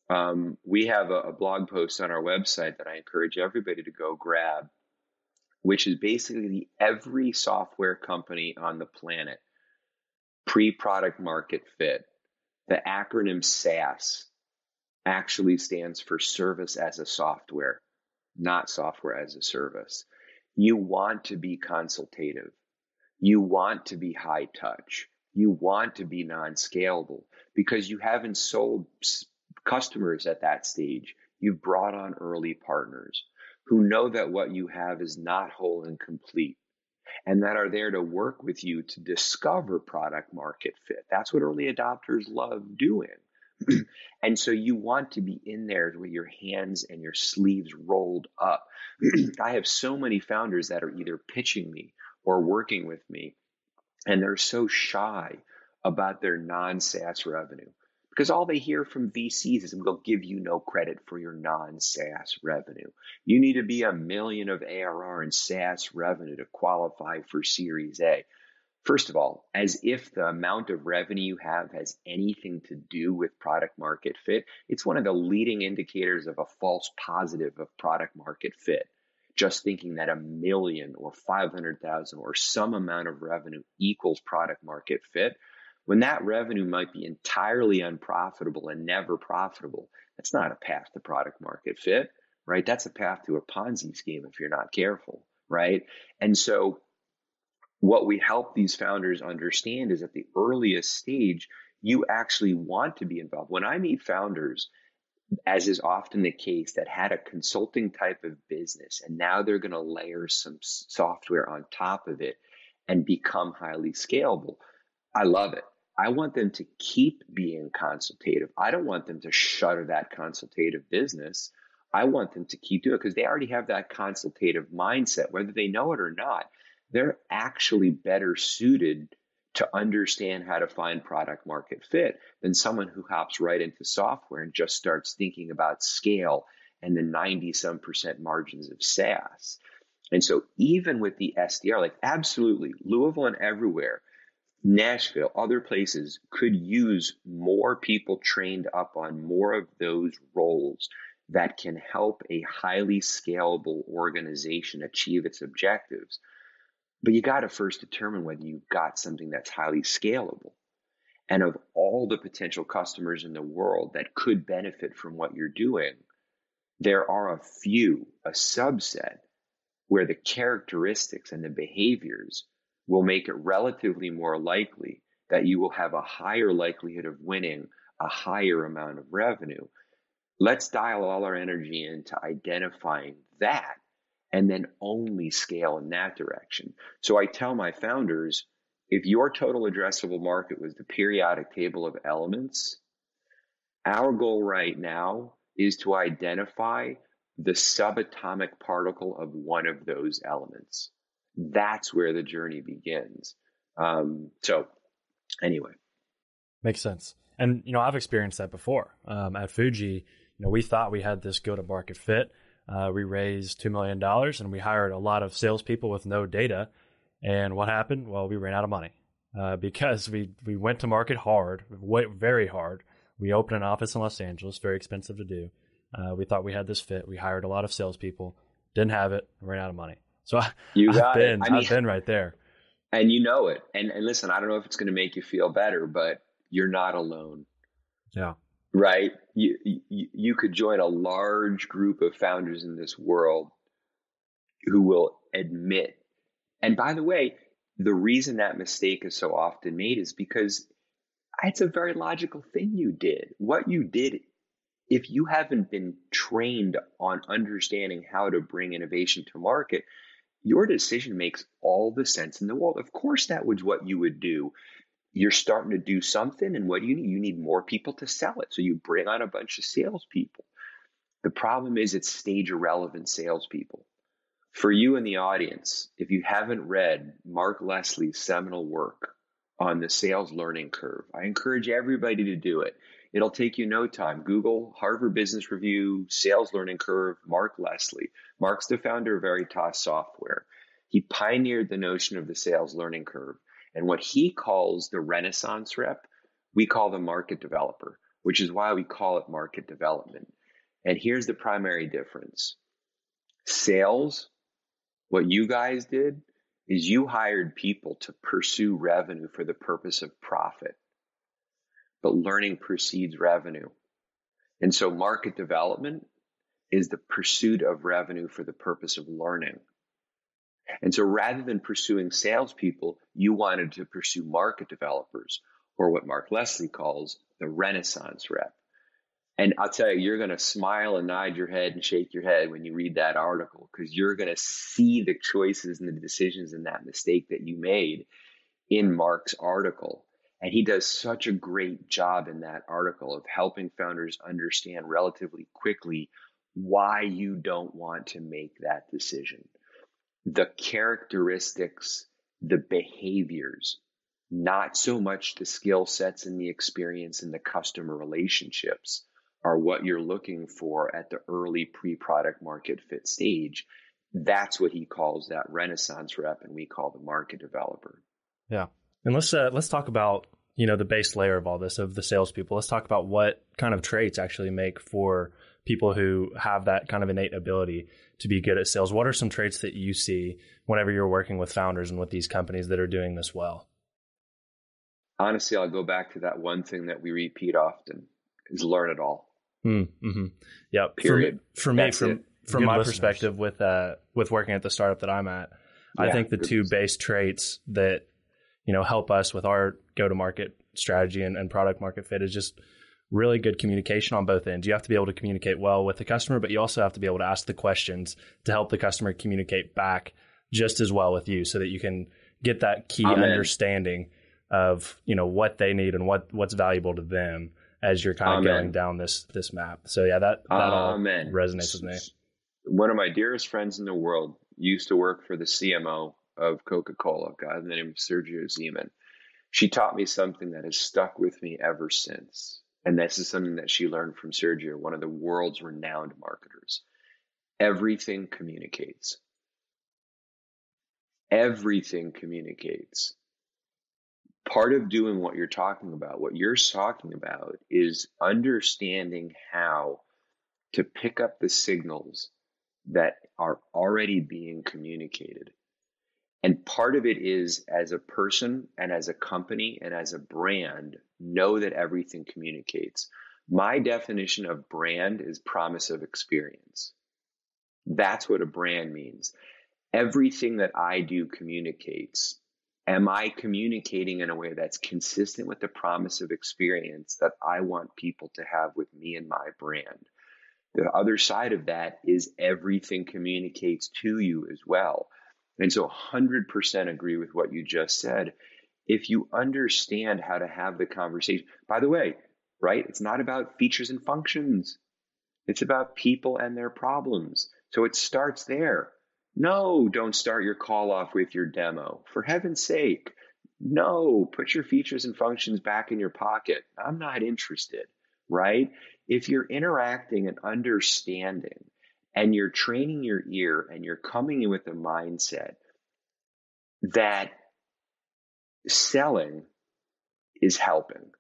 Um, we have a, a blog post on our website that I encourage everybody to go grab, which is basically every software company on the planet pre product market fit. The acronym SaaS actually stands for service as a software, not software as a service. You want to be consultative. You want to be high touch. You want to be non scalable because you haven't sold customers at that stage. You've brought on early partners who know that what you have is not whole and complete and that are there to work with you to discover product market fit. That's what early adopters love doing. and so you want to be in there with your hands and your sleeves rolled up. I have so many founders that are either pitching me or working with me, and they're so shy about their non SaaS revenue because all they hear from VCs is we'll give you no credit for your non SaaS revenue. You need to be a million of ARR in SaaS revenue to qualify for Series A. First of all, as if the amount of revenue you have has anything to do with product market fit, it's one of the leading indicators of a false positive of product market fit. Just thinking that a million or 500,000 or some amount of revenue equals product market fit when that revenue might be entirely unprofitable and never profitable, that's not a path to product market fit, right? That's a path to a Ponzi scheme if you're not careful, right? And so what we help these founders understand is at the earliest stage, you actually want to be involved. When I meet founders, as is often the case, that had a consulting type of business and now they're going to layer some software on top of it and become highly scalable. I love it. I want them to keep being consultative. I don't want them to shutter that consultative business. I want them to keep doing it because they already have that consultative mindset, whether they know it or not. They're actually better suited to understand how to find product market fit than someone who hops right into software and just starts thinking about scale and the 90 some percent margins of SaaS. And so even with the SDR, like absolutely Louisville and everywhere, Nashville, other places could use more people trained up on more of those roles that can help a highly scalable organization achieve its objectives. But you got to first determine whether you've got something that's highly scalable. And of all the potential customers in the world that could benefit from what you're doing, there are a few, a subset, where the characteristics and the behaviors will make it relatively more likely that you will have a higher likelihood of winning a higher amount of revenue. Let's dial all our energy into identifying that and then only scale in that direction. So I tell my founders if your total addressable market was the periodic table of elements, our goal right now is to identify the subatomic particle of one of those elements that's where the journey begins. Um, so, anyway, makes sense. And you know, I've experienced that before um, at Fuji. You know, we thought we had this go-to-market fit. Uh, we raised two million dollars, and we hired a lot of salespeople with no data. And what happened? Well, we ran out of money uh, because we we went to market hard, very hard. We opened an office in Los Angeles, very expensive to do. Uh, we thought we had this fit. We hired a lot of salespeople, didn't have it, ran out of money. So I, you got I've been, I mean, I've been right there. And you know it. And, and listen, I don't know if it's going to make you feel better, but you're not alone. Yeah. Right. You, you, you could join a large group of founders in this world who will admit. And by the way, the reason that mistake is so often made is because it's a very logical thing you did. What you did, if you haven't been trained on understanding how to bring innovation to market, your decision makes all the sense in the world. Of course, that was what you would do. You're starting to do something, and what do you need? You need more people to sell it. So you bring on a bunch of salespeople. The problem is it's stage irrelevant salespeople. For you in the audience, if you haven't read Mark Leslie's seminal work on the sales learning curve, I encourage everybody to do it. It'll take you no time. Google Harvard Business Review, Sales Learning Curve, Mark Leslie. Mark's the founder of Veritas Software. He pioneered the notion of the sales learning curve. And what he calls the Renaissance rep, we call the market developer, which is why we call it market development. And here's the primary difference sales, what you guys did is you hired people to pursue revenue for the purpose of profit but learning precedes revenue. And so market development is the pursuit of revenue for the purpose of learning. And so rather than pursuing salespeople, you wanted to pursue market developers, or what Mark Leslie calls the Renaissance rep. And I'll tell you, you're going to smile and nod your head and shake your head when you read that article because you're going to see the choices and the decisions and that mistake that you made in Mark's article. And he does such a great job in that article of helping founders understand relatively quickly why you don't want to make that decision. The characteristics, the behaviors, not so much the skill sets and the experience and the customer relationships are what you're looking for at the early pre product market fit stage. That's what he calls that renaissance rep, and we call the market developer. Yeah. And let's uh, let's talk about you know the base layer of all this of the salespeople. Let's talk about what kind of traits actually make for people who have that kind of innate ability to be good at sales. What are some traits that you see whenever you're working with founders and with these companies that are doing this well? Honestly, I'll go back to that one thing that we repeat often: is learn it all. Mm, mm-hmm. Yep. Period. For, for me, from from good my listeners. perspective, with uh, with working at the startup that I'm at, yeah, I think the two base traits that you know help us with our go to market strategy and, and product market fit is just really good communication on both ends. You have to be able to communicate well with the customer, but you also have to be able to ask the questions to help the customer communicate back just as well with you so that you can get that key Amen. understanding of, you know, what they need and what what's valuable to them as you're kind of Amen. going down this this map. So yeah, that that all resonates with me. One of my dearest friends in the world used to work for the CMO of Coca-Cola, a guy named Sergio Zyman. She taught me something that has stuck with me ever since. And this is something that she learned from Sergio, one of the world's renowned marketers. Everything communicates. Everything communicates. Part of doing what you're talking about, what you're talking about, is understanding how to pick up the signals that are already being communicated and part of it is as a person and as a company and as a brand, know that everything communicates. My definition of brand is promise of experience. That's what a brand means. Everything that I do communicates. Am I communicating in a way that's consistent with the promise of experience that I want people to have with me and my brand? The other side of that is everything communicates to you as well. And so 100% agree with what you just said. If you understand how to have the conversation, by the way, right? It's not about features and functions. It's about people and their problems. So it starts there. No, don't start your call off with your demo. For heaven's sake, no, put your features and functions back in your pocket. I'm not interested, right? If you're interacting and understanding and you're training your ear and you're coming in with a mindset that selling is helping.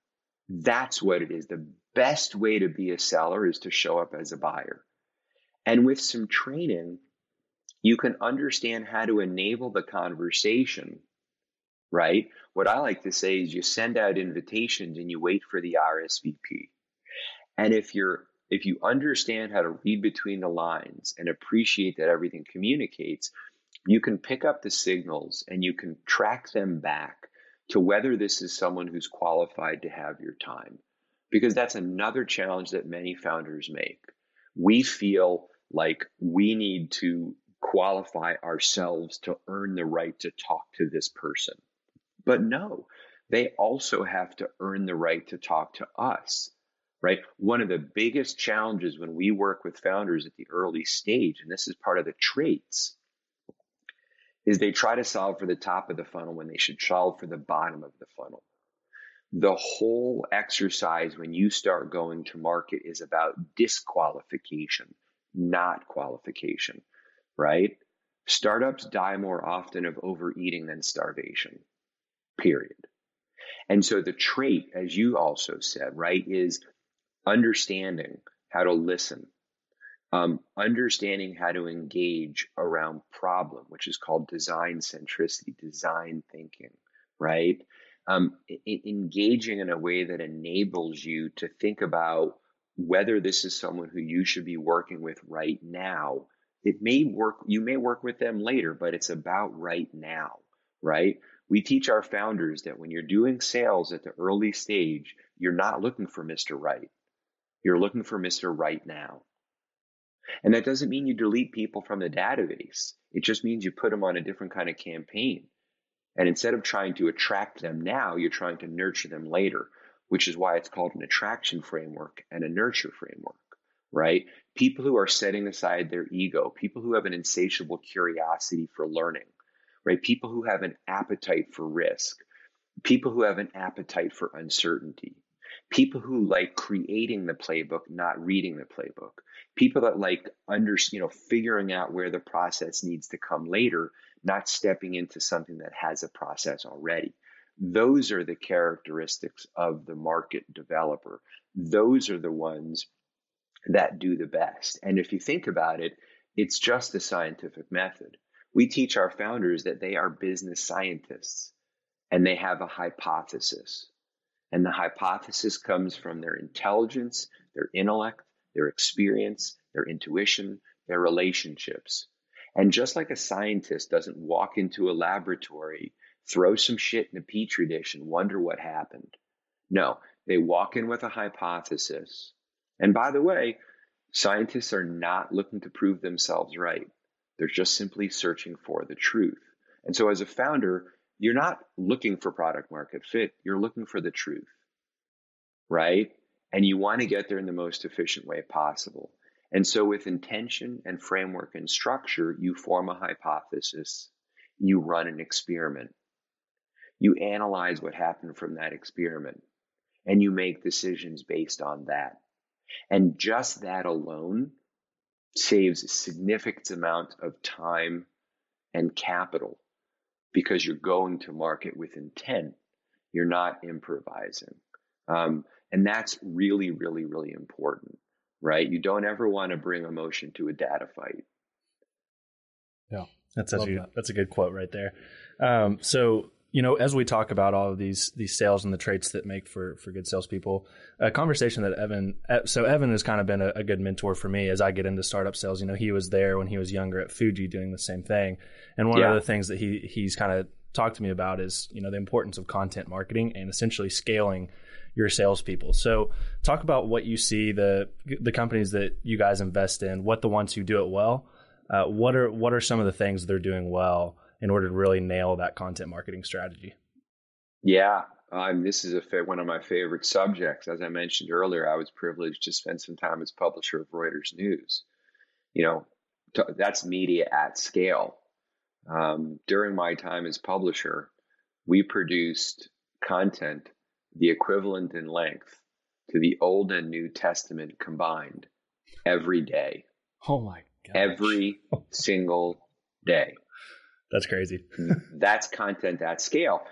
That's what it is. The best way to be a seller is to show up as a buyer. And with some training, you can understand how to enable the conversation, right? What I like to say is you send out invitations and you wait for the RSVP. And if you're if you understand how to read between the lines and appreciate that everything communicates, you can pick up the signals and you can track them back to whether this is someone who's qualified to have your time. Because that's another challenge that many founders make. We feel like we need to qualify ourselves to earn the right to talk to this person. But no, they also have to earn the right to talk to us right? One of the biggest challenges when we work with founders at the early stage, and this is part of the traits, is they try to solve for the top of the funnel when they should solve for the bottom of the funnel. The whole exercise when you start going to market is about disqualification, not qualification, right? Startups die more often of overeating than starvation, period. And so the trait, as you also said, right, is understanding how to listen, um, understanding how to engage around problem, which is called design centricity, design thinking, right? Um, I- engaging in a way that enables you to think about whether this is someone who you should be working with right now. It may work, you may work with them later, but it's about right now, right? We teach our founders that when you're doing sales at the early stage, you're not looking for Mr. Right. You're looking for Mr. Right now. And that doesn't mean you delete people from the database. It just means you put them on a different kind of campaign. And instead of trying to attract them now, you're trying to nurture them later, which is why it's called an attraction framework and a nurture framework, right? People who are setting aside their ego, people who have an insatiable curiosity for learning, right? People who have an appetite for risk, people who have an appetite for uncertainty, people who like creating the playbook, not reading the playbook, people that like under, you know, figuring out where the process needs to come later, not stepping into something that has a process already. Those are the characteristics of the market developer. Those are the ones that do the best. And if you think about it, it's just the scientific method. We teach our founders that they are business scientists and they have a hypothesis. And the hypothesis comes from their intelligence, their intellect, their experience, their intuition, their relationships. And just like a scientist doesn't walk into a laboratory, throw some shit in a petri dish and wonder what happened. No, they walk in with a hypothesis. And by the way, scientists are not looking to prove themselves right. They're just simply searching for the truth. And so as a founder, you're not looking for product market fit, you're looking for the truth, right? And you want to get there in the most efficient way possible. And so, with intention and framework and structure, you form a hypothesis, you run an experiment, you analyze what happened from that experiment, and you make decisions based on that. And just that alone saves a significant amount of time and capital because you're going to market with intent. You're not improvising. Um, and that's really, really, really important, right? You don't ever want to bring emotion to a data fight. Yeah, that's such a, that. that's a good quote right there. Um, so you know, as we talk about all of these these sales and the traits that make for for good salespeople, a conversation that Evan. So Evan has kind of been a, a, good mentor for me as I get into startup sales. You know, he was there when he was younger at Fuji doing the same thing, and one yeah. of the things that he he's kind of talked to me about is you know the importance of content marketing and essentially scaling your salespeople. So talk about what you see the the companies that you guys invest in, what the ones who do it well, uh, what are what are some of the things they're doing well in order to really nail that content marketing strategy? Yeah, um, this is a fa- one of my favorite subjects. As I mentioned earlier, I was privileged to spend some time as publisher of Reuters News. You know, t- that's media at scale. Um, during my time as publisher, we produced content the equivalent in length to the Old and New Testament combined every day. Oh my god! Every single day. That's crazy. That's content at scale.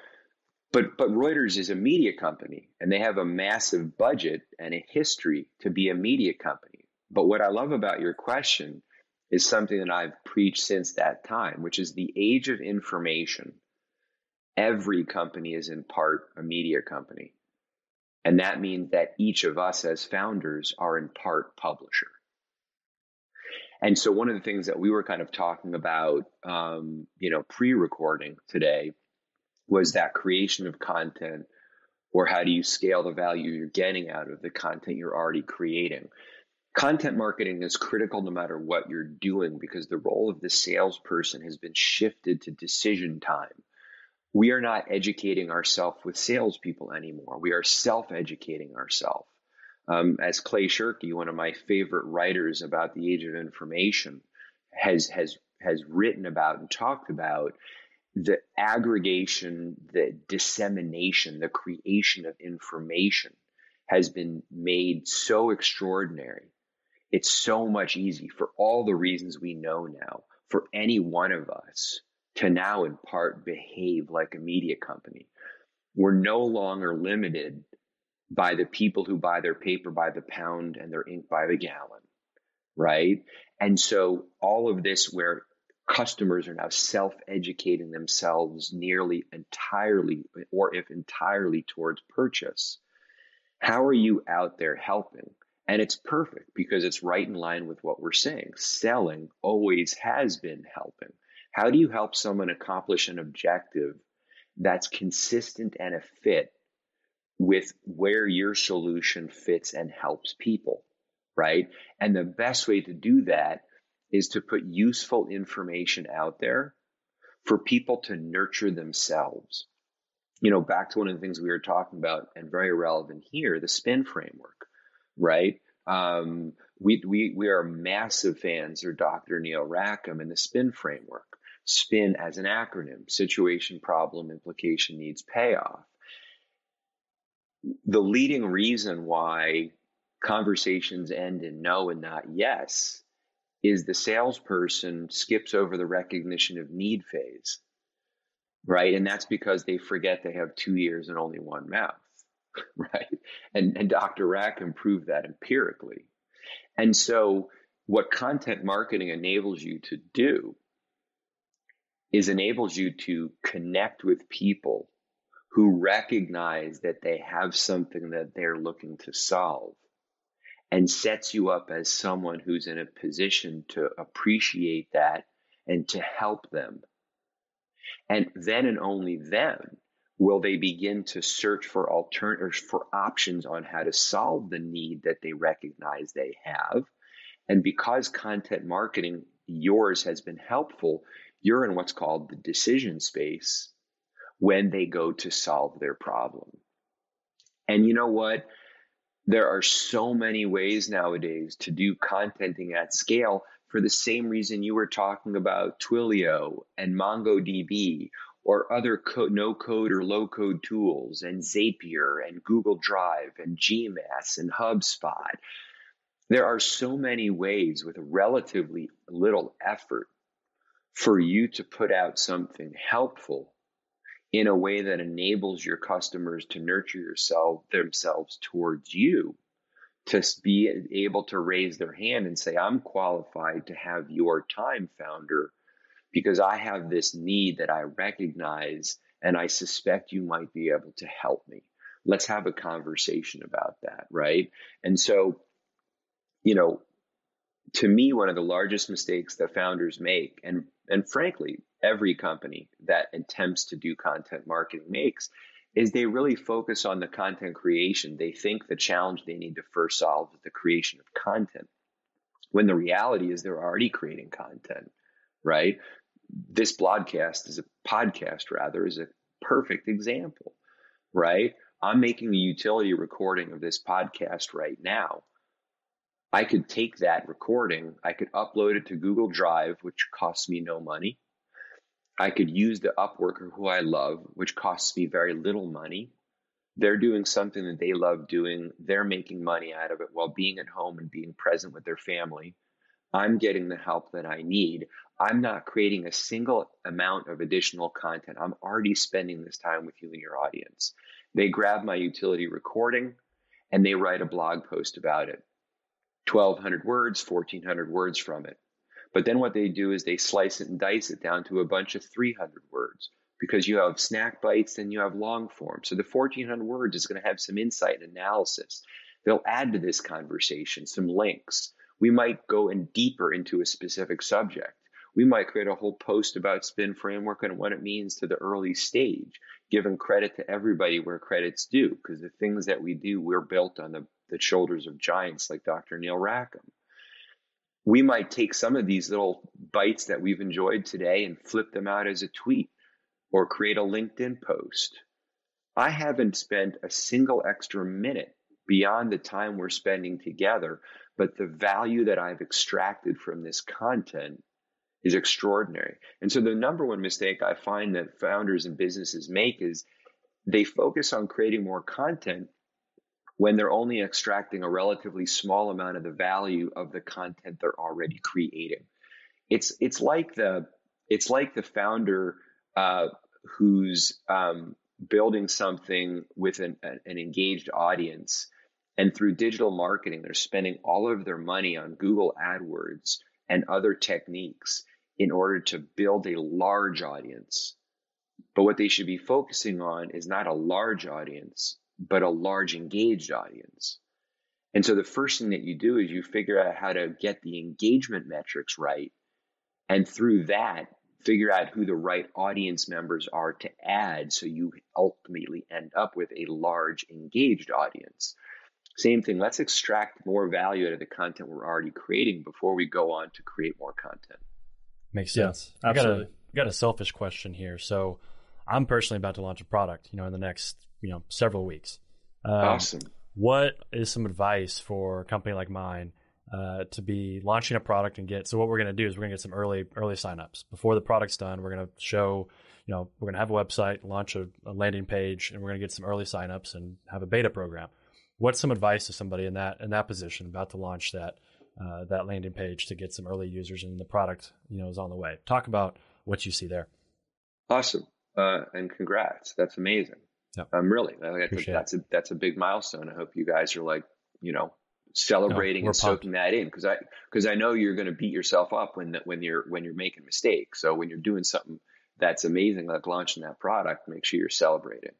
But but Reuters is a media company and they have a massive budget and a history to be a media company. But what I love about your question is something that I've preached since that time, which is the age of information. Every company is in part a media company. And that means that each of us as founders are in part publisher. And so one of the things that we were kind of talking about, um, you know, pre-recording today was that creation of content or how do you scale the value you're getting out of the content you're already creating. Content marketing is critical no matter what you're doing because the role of the salesperson has been shifted to decision time. We are not educating ourselves with salespeople anymore. We are self educating ourselves. Um, as Clay Shirky, one of my favorite writers about the age of information, has has has written about and talked about the aggregation, the dissemination, the creation of information has been made so extraordinary. It's so much easy for all the reasons we know now for any one of us to now in part behave like a media company. We're no longer limited by the people who buy their paper by the pound and their ink by the gallon, right? And so all of this where customers are now self-educating themselves nearly entirely or if entirely towards purchase. How are you out there helping? And it's perfect because it's right in line with what we're saying. Selling always has been helping. How do you help someone accomplish an objective that's consistent and a fit with where your solution fits and helps people, right? And the best way to do that is to put useful information out there for people to nurture themselves. You know, back to one of the things we were talking about and very relevant here, the spin framework, right? Um, we, we, we are massive fans of Dr. Neil Rackham and the spin framework. SPIN as an acronym, situation, problem, implication, needs, payoff the leading reason why conversations end in no and not yes is the salesperson skips over the recognition of need phase, right? And that's because they forget they have two ears and only one mouth, right? And, and Dr. Rackham proved that empirically. And so, what content marketing enables you to do is enables you to connect with people who recognize that they have something that they're looking to solve and sets you up as someone who's in a position to appreciate that and to help them. And then and only then will they begin to search for alternatives, for options on how to solve the need that they recognize they have. And because content marketing, yours has been helpful, you're in what's called the decision space when they go to solve their problem. And you know what? There are so many ways nowadays to do contenting at scale for the same reason you were talking about Twilio and MongoDB or other co- no code or low code tools and Zapier and Google Drive and GMS and HubSpot. There are so many ways with relatively little effort for you to put out something helpful in a way that enables your customers to nurture yourself themselves towards you to be able to raise their hand and say i'm qualified to have your time founder because i have this need that i recognize and i suspect you might be able to help me. Let's have a conversation about that right? And so you know to me one of the largest mistakes that founders make and and frankly every company that attempts to do content marketing makes is they really focus on the content creation. They think the challenge they need to first solve is the creation of content. When the reality is they're already creating content, right? This broadcast is a podcast rather is a perfect example, right? I'm making a utility recording of this podcast right now. I could take that recording, I could upload it to Google Drive, which costs me no money. I could use the Upworker who I love, which costs me very little money. They're doing something that they love doing. They're making money out of it while being at home and being present with their family. I'm getting the help that I need. I'm not creating a single amount of additional content. I'm already spending this time with you and your audience. They grab my utility recording and they write a blog post about it. 1200 words, 1400 words from it. But then what they do is they slice it and dice it down to a bunch of 300 words because you have snack bites and you have long form. So the 1400 words is going to have some insight and analysis. They'll add to this conversation some links. We might go in deeper into a specific subject. We might create a whole post about spin framework and what it means to the early stage, giving credit to everybody where credit's due, because the things that we do, we're built on the, the shoulders of giants like Dr. Neil Rackham we might take some of these little bites that we've enjoyed today and flip them out as a tweet or create a LinkedIn post. I haven't spent a single extra minute beyond the time we're spending together, but the value that I've extracted from this content is extraordinary. And so the number one mistake I find that founders and businesses make is they focus on creating more content when they're only extracting a relatively small amount of the value of the content they're already creating. It's it's like the it's like the founder uh, who's um, building something with an, an engaged audience, and through digital marketing, they're spending all of their money on Google AdWords and other techniques in order to build a large audience. But what they should be focusing on is not a large audience, but a large engaged audience. And so the first thing that you do is you figure out how to get the engagement metrics right. And through that, figure out who the right audience members are to add so you ultimately end up with a large engaged audience. Same thing, let's extract more value out of the content we're already creating before we go on to create more content. Makes sense. Yeah, I got a got a selfish question here. So I'm personally about to launch a product, you know, in the next you know several weeks. Um, awesome. What is some advice for a company like mine uh, to be launching a product and get? So what we're going to do is we're going to get some early early signups before the product's done. We're going to show, you know, we're going to have a website, launch a, a landing page, and we're going to get some early signups and have a beta program. What's some advice to somebody in that in that position about to launch that uh, that landing page to get some early users and the product you know is on the way? Talk about what you see there. Awesome, uh, and congrats. That's amazing. Yep. Um, really, that's a, that's a, that's a big milestone. I hope you guys are like, you know, celebrating no, and soaking that in because I because I know you're going to beat yourself up when when you're when you're making mistakes. So when you're doing something that's amazing, like launching that product, make sure you're celebrating.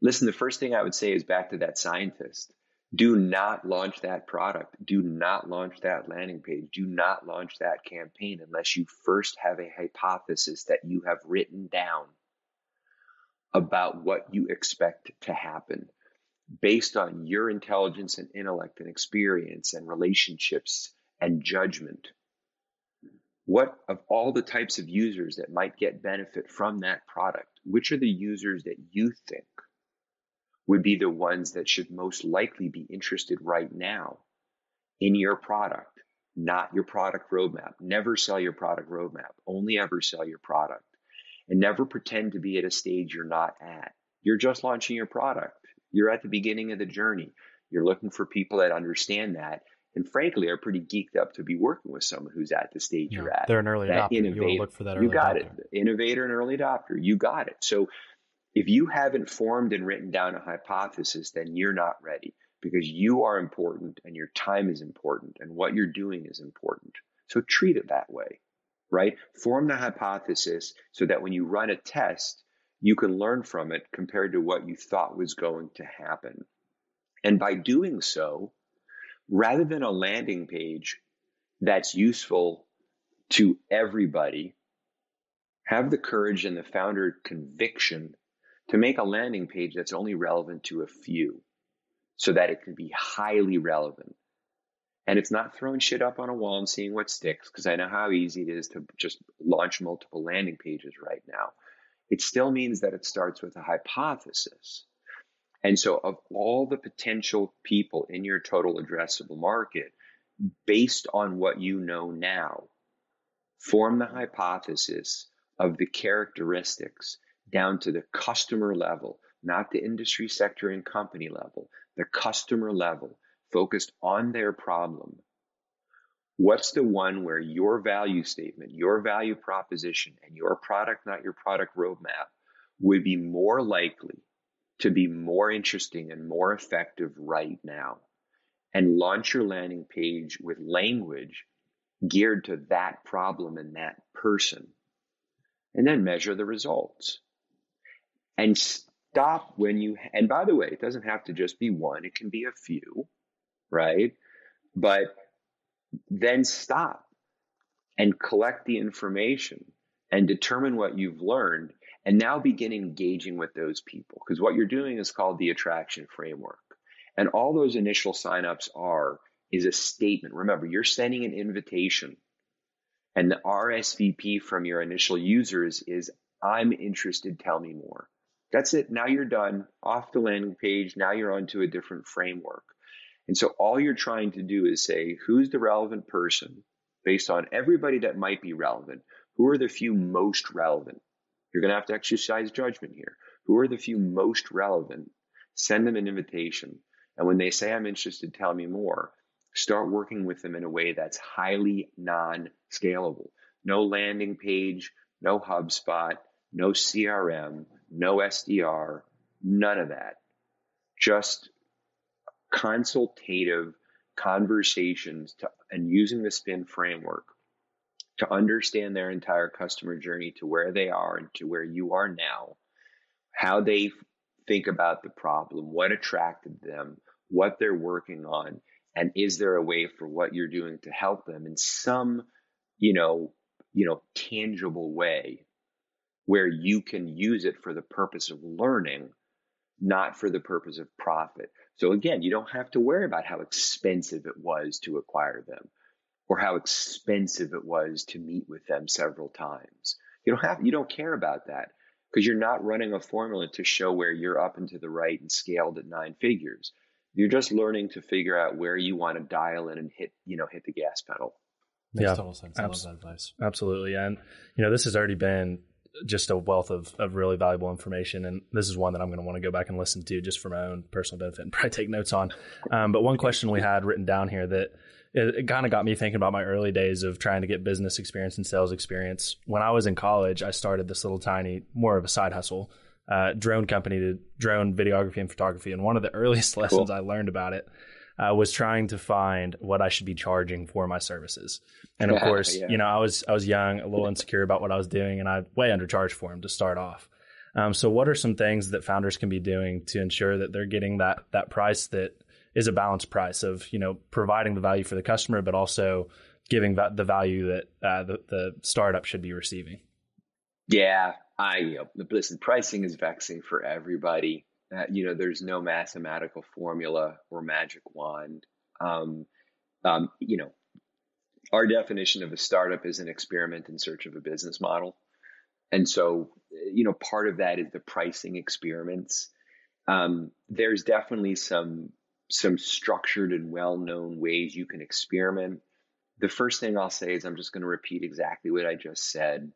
Listen, the first thing I would say is back to that scientist. Do not launch that product. Do not launch that landing page. Do not launch that campaign unless you first have a hypothesis that you have written down about what you expect to happen based on your intelligence and intellect and experience and relationships and judgment. What of all the types of users that might get benefit from that product, which are the users that you think would be the ones that should most likely be interested right now in your product, not your product roadmap? Never sell your product roadmap, only ever sell your product and never pretend to be at a stage you're not at. You're just launching your product. You're at the beginning of the journey. You're looking for people that understand that and frankly are pretty geeked up to be working with someone who's at the stage yeah, you're at. They're an early that adopter. Innovator. You look for that You got adopter. it. Innovator and early adopter. You got it. So if you haven't formed and written down a hypothesis, then you're not ready because you are important and your time is important and what you're doing is important. So treat it that way right? Form the hypothesis so that when you run a test, you can learn from it compared to what you thought was going to happen. And by doing so, rather than a landing page that's useful to everybody, have the courage and the founder conviction to make a landing page that's only relevant to a few so that it can be highly relevant and it's not throwing shit up on a wall and seeing what sticks, because I know how easy it is to just launch multiple landing pages right now. It still means that it starts with a hypothesis. And so, of all the potential people in your total addressable market, based on what you know now, form the hypothesis of the characteristics down to the customer level, not the industry sector and company level, the customer level focused on their problem, What's the one where your value statement, your value proposition, and your product, not your product roadmap, would be more likely to be more interesting and more effective right now? And launch your landing page with language geared to that problem and that person. And then measure the results. And stop when you, and by the way, it doesn't have to just be one, it can be a few, right? But then stop and collect the information and determine what you've learned and now begin engaging with those people. Because what you're doing is called the attraction framework. And all those initial signups are is a statement. Remember you're sending an invitation. And the rsvp from your initial users is i'm interested tell me more. That's it. Now you're done. Off the landing page. Now you're onto a different framework and so all you're trying to do is say, who's the relevant person based on everybody that might be relevant? Who are the few most relevant? You're going to have to exercise judgment here. Who are the few most relevant? Send them an invitation. And when they say, I'm interested, tell me more, start working with them in a way that's highly non scalable. No landing page, no HubSpot, no CRM, no SDR, none of that. Just consultative conversations to, and using the spin framework to understand their entire customer journey to where they are and to where you are now, how they think about the problem, what attracted them, what they're working on, and is there a way for what you're doing to help them in some, you know, you know, tangible way where you can use it for the purpose of learning, not for the purpose of profit. So again, you don't have to worry about how expensive it was to acquire them or how expensive it was to meet with them several times. You don't have you don't care about that because you're not running a formula to show where you're up and to the right and scaled at nine figures. You're just learning to figure out where you want to dial in and hit, you know, hit the gas pedal. Makes yeah, total sense. I abs- love that advice. Absolutely. And you know, this has already been just a wealth of, of really valuable information. And this is one that I'm going to want to go back and listen to just for my own personal benefit and probably take notes on. Um, but one question we had written down here that it, it kind of got me thinking about my early days of trying to get business experience and sales experience. When I was in college, I started this little tiny, more of a side hustle, uh, drone company to drone videography and photography. And one of the earliest lessons cool. I learned about it uh, was trying to find what I should be charging for my services. And of course, yeah. you know, I was I was young, a little insecure about what I was doing, and I way undercharged for them to start off. Um, so, what are some things that founders can be doing to ensure that they're getting that that price that is a balanced price of you know providing the value for the customer, but also giving the value that uh, the, the startup should be receiving? Yeah, I you know, listen. Pricing is vexing for everybody. Uh, you know, there's no mathematical formula or magic wand. Um, um, you know, our definition of a startup is an experiment in search of a business model. And so, you know, part of that is the pricing experiments. Um, there's definitely some some structured and well-known ways you can experiment. The first thing I'll say is I'm just going to repeat exactly what I just said.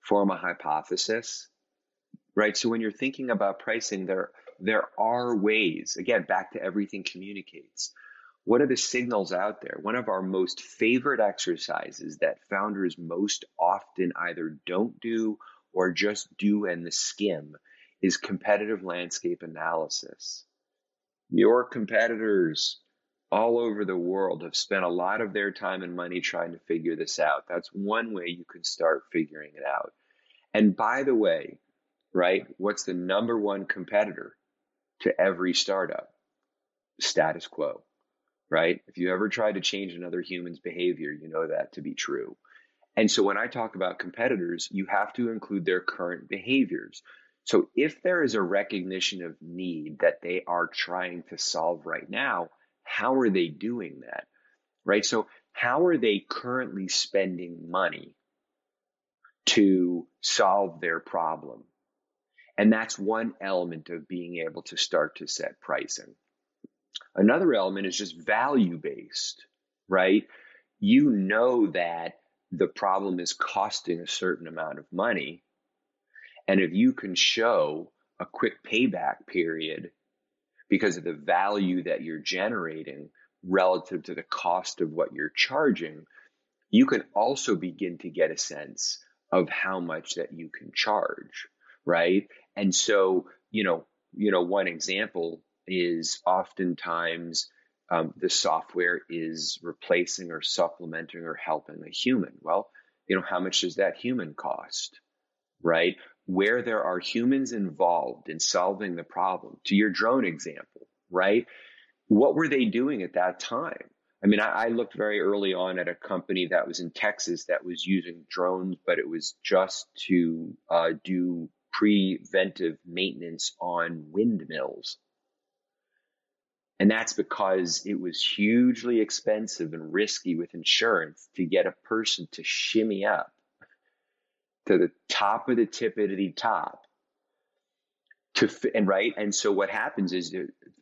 Form a hypothesis, right? So when you're thinking about pricing, there there are ways, again, back to everything communicates. What are the signals out there? One of our most favorite exercises that founders most often either don't do or just do and the skim is competitive landscape analysis. Your competitors all over the world have spent a lot of their time and money trying to figure this out. That's one way you can start figuring it out. And by the way, right, what's the number one competitor to every startup status quo, right? If you ever try to change another human's behavior, you know that to be true. And so when I talk about competitors, you have to include their current behaviors. So if there is a recognition of need that they are trying to solve right now, how are they doing that? Right? So how are they currently spending money to solve their problem? And that's one element of being able to start to set pricing. Another element is just value based, right? You know that the problem is costing a certain amount of money. And if you can show a quick payback period because of the value that you're generating relative to the cost of what you're charging, you can also begin to get a sense of how much that you can charge, right? And so, you know, you know, one example is oftentimes um, the software is replacing or supplementing or helping a human. Well, you know, how much does that human cost, right? Where there are humans involved in solving the problem, to your drone example, right? What were they doing at that time? I mean, I, I looked very early on at a company that was in Texas that was using drones, but it was just to uh, do preventive maintenance on windmills. And that's because it was hugely expensive and risky with insurance to get a person to shimmy up to the top of the tippity top to and right? And so what happens is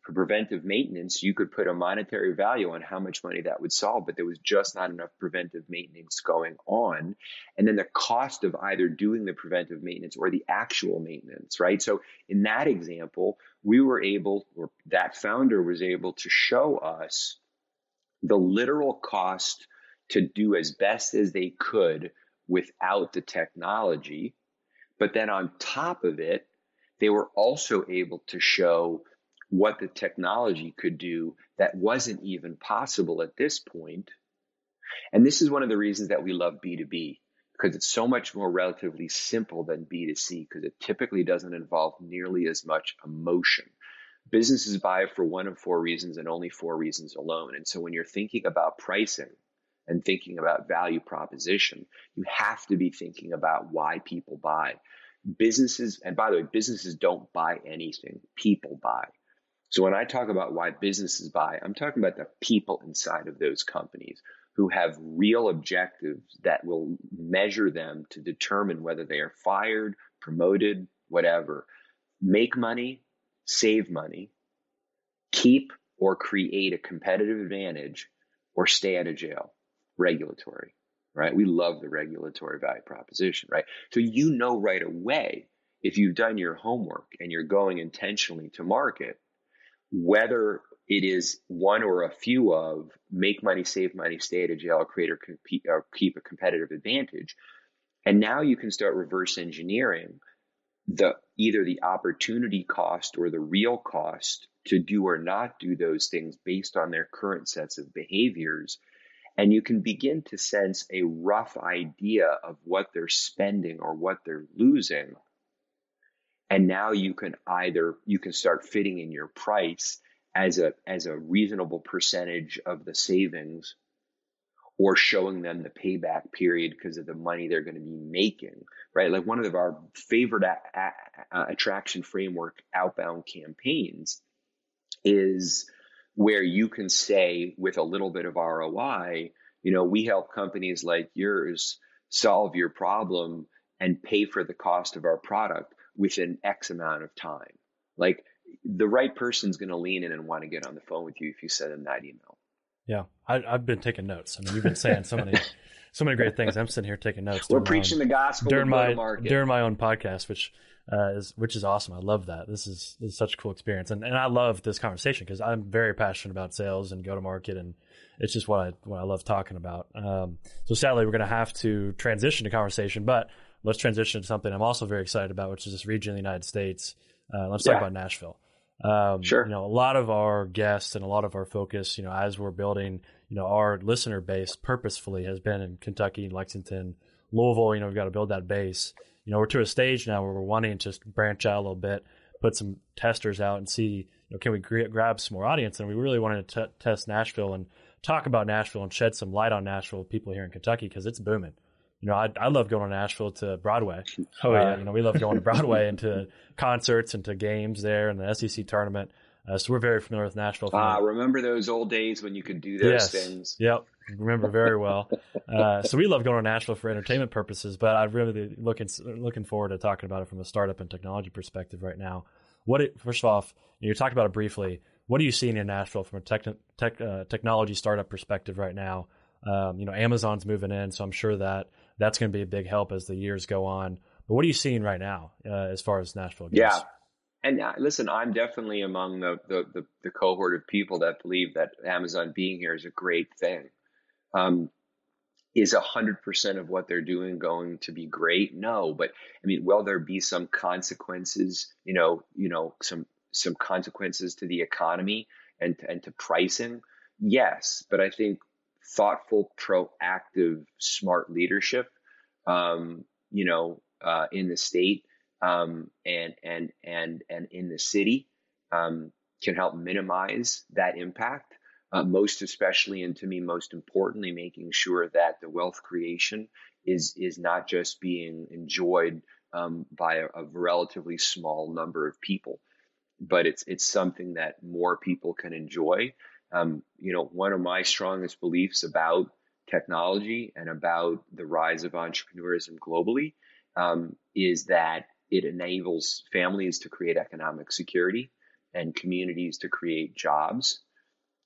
for preventive maintenance you could put a monetary value on how much money that would solve but there was just not enough preventive maintenance going on. And then the cost of either doing the preventive maintenance or the actual maintenance right? So in that example we were able or that founder was able to show us the literal cost to do as best as they could without the technology. But then on top of it they were also able to show what the technology could do that wasn't even possible at this point. And this is one of the reasons that we love B2B because it's so much more relatively simple than B2C because it typically doesn't involve nearly as much emotion. Businesses buy for one of four reasons and only four reasons alone. And so when you're thinking about pricing and thinking about value proposition, you have to be thinking about why people buy businesses, and by the way, businesses don't buy anything, people buy. So when I talk about why businesses buy, I'm talking about the people inside of those companies who have real objectives that will measure them to determine whether they are fired, promoted, whatever. Make money, save money, keep or create a competitive advantage, or stay out of jail. Regulatory right? We love the regulatory value proposition, right? So you know right away if you've done your homework and you're going intentionally to market, whether it is one or a few of make money, save money, stay out of jail, create or, compete, or keep a competitive advantage. And now you can start reverse engineering the either the opportunity cost or the real cost to do or not do those things based on their current sets of behaviors and you can begin to sense a rough idea of what they're spending or what they're losing. And now you can either, you can start fitting in your price as a, as a reasonable percentage of the savings or showing them the payback period because of the money they're going to be making, right? Like one of our favorite a- a- uh, attraction framework outbound campaigns is where you can say with a little bit of ROI, you know, we help companies like yours solve your problem and pay for the cost of our product within X amount of time. Like the right person's going to lean in and want to get on the phone with you if you send them that email. Yeah, I, have been taking notes. I mean, you've been saying so many, so many great things. I'm sitting here taking notes. We're preaching own, the gospel during my during my own podcast, which uh, is which is awesome. I love that. This is, this is such a cool experience, and and I love this conversation because I'm very passionate about sales and go to market, and it's just what I what I love talking about. Um, so sadly, we're going to have to transition to conversation, but let's transition to something I'm also very excited about, which is this region of the United States. Uh, let's yeah. talk about Nashville. Um, sure. You know, a lot of our guests and a lot of our focus, you know, as we're building, you know, our listener base purposefully has been in Kentucky, Lexington, Louisville. You know, we've got to build that base you know, we're to a stage now where we're wanting to just branch out a little bit, put some testers out and see, you know, can we grab some more audience? And we really wanted to t- test Nashville and talk about Nashville and shed some light on Nashville people here in Kentucky because it's booming. You know, I, I love going to Nashville to Broadway. Oh yeah, uh, you know, we love going to Broadway and to concerts and to games there and the SEC tournament. Uh, so we're very familiar with Nashville. Ah, uh, remember those old days when you could do those yes. things? Yep, remember very well. Uh, so we love going to Nashville for entertainment purposes, but I'm really looking looking forward to talking about it from a startup and technology perspective right now. What it, first off, you talked about it briefly. What are you seeing in Nashville from a tech, tech uh, technology startup perspective right now? Um, you know, Amazon's moving in, so I'm sure that that's going to be a big help as the years go on. But what are you seeing right now uh, as far as Nashville goes? Yeah. and uh, listen, I'm definitely among the, the, the the cohort of people that believe that Amazon being here is a great thing. Um, is a hundred percent of what they're doing going to be great? No, but I mean, will there be some consequences? You know, you know, some some consequences to the economy and and to pricing. Yes, but I think thoughtful, proactive, smart leadership, um, you know, uh, in the state um, and and and and in the city um, can help minimize that impact. Uh, most especially, and to me, most importantly, making sure that the wealth creation is is not just being enjoyed um, by a, a, relatively small number of people, but it's it's something that more people can enjoy. Um, you know, one of my strongest beliefs about technology and about the rise of entrepreneurism globally um, is that it enables families to create economic security and communities to create jobs.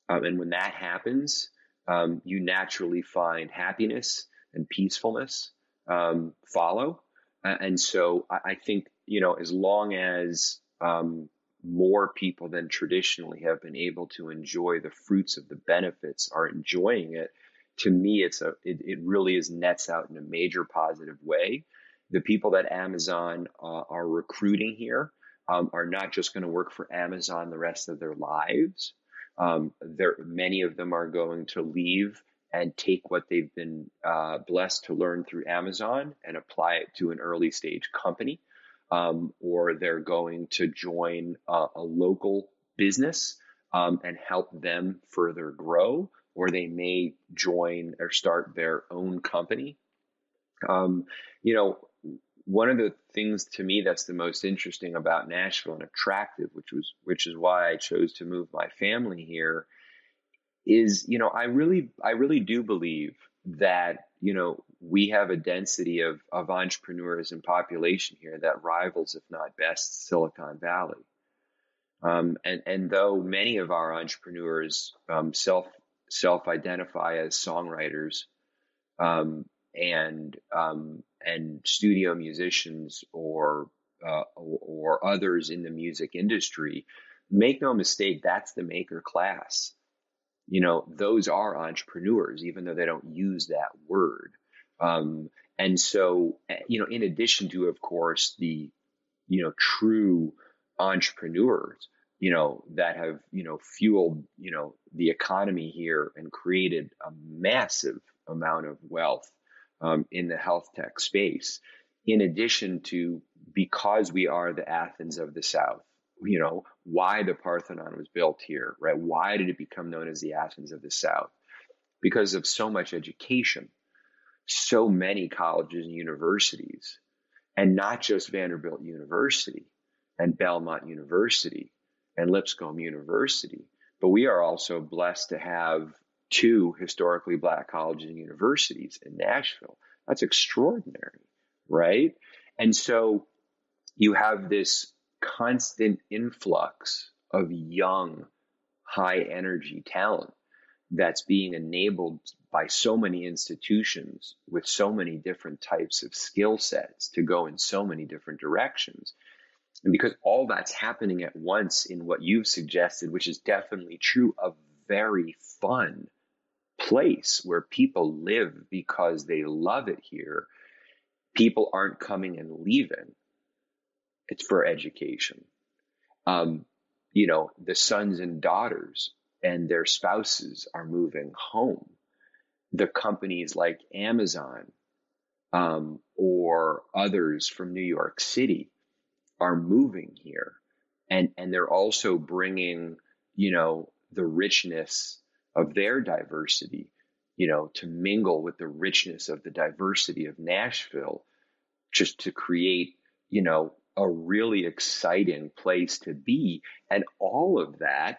Um, and when that happens, um, you naturally find happiness and peacefulness um, follow. Uh, and so I, I, think, you know, as long as um, more people than traditionally have been able to enjoy the fruits of the benefits are enjoying it, to me, it's a, it, it really is nets out in a major positive way the people that Amazon uh, are recruiting here um, are not just going to work for Amazon the rest of their lives. Um, there, many of them are going to leave and take what they've been uh, blessed to learn through Amazon and apply it to an early stage company, um, or they're going to join a, a local business um, and help them further grow, or they may join or start their own company. Um, you know, one of the things to me that's the most interesting about Nashville and attractive, which was which is why I chose to move my family here, is you know I really I really do believe that you know we have a density of of entrepreneurs and population here that rivals, if not best, Silicon Valley. Um, and and though many of our entrepreneurs um, self self identify as songwriters, um, and um, and studio musicians or, uh, or, or others in the music industry, make no mistake, that's the maker class. You know, those are entrepreneurs, even though they don't use that word. Um, and so, eh, you know, in addition to, of course, the, you know, true entrepreneurs, you know, that have, you know, fueled, you know, the economy here and created a massive amount of wealth um, in the health tech space. In addition to because we are the Athens of the South, you know, why the Parthenon was built here, right? Why did it become known as the Athens of the South? Because of so much education, so many colleges and universities, and not just Vanderbilt University and Belmont University and Lipscomb University, but we are also blessed to have two historically black colleges and universities in Nashville. That's extraordinary, right? And so you have this constant influx of young, high energy talent that's being enabled by so many institutions with so many different types of skill sets to go in so many different directions. And because all that's happening at once in what you've suggested, which is definitely true, a very fun place where people live because they love it here, people aren't coming and leaving. It's for education. Um, you know, the sons and daughters and their spouses are moving home. The companies like Amazon um, or others from New York City are moving here, and and they're also bringing, you know, the richness of their diversity, you know, to mingle with the richness of the diversity of Nashville, just to create, you know, a really exciting place to be. And all of that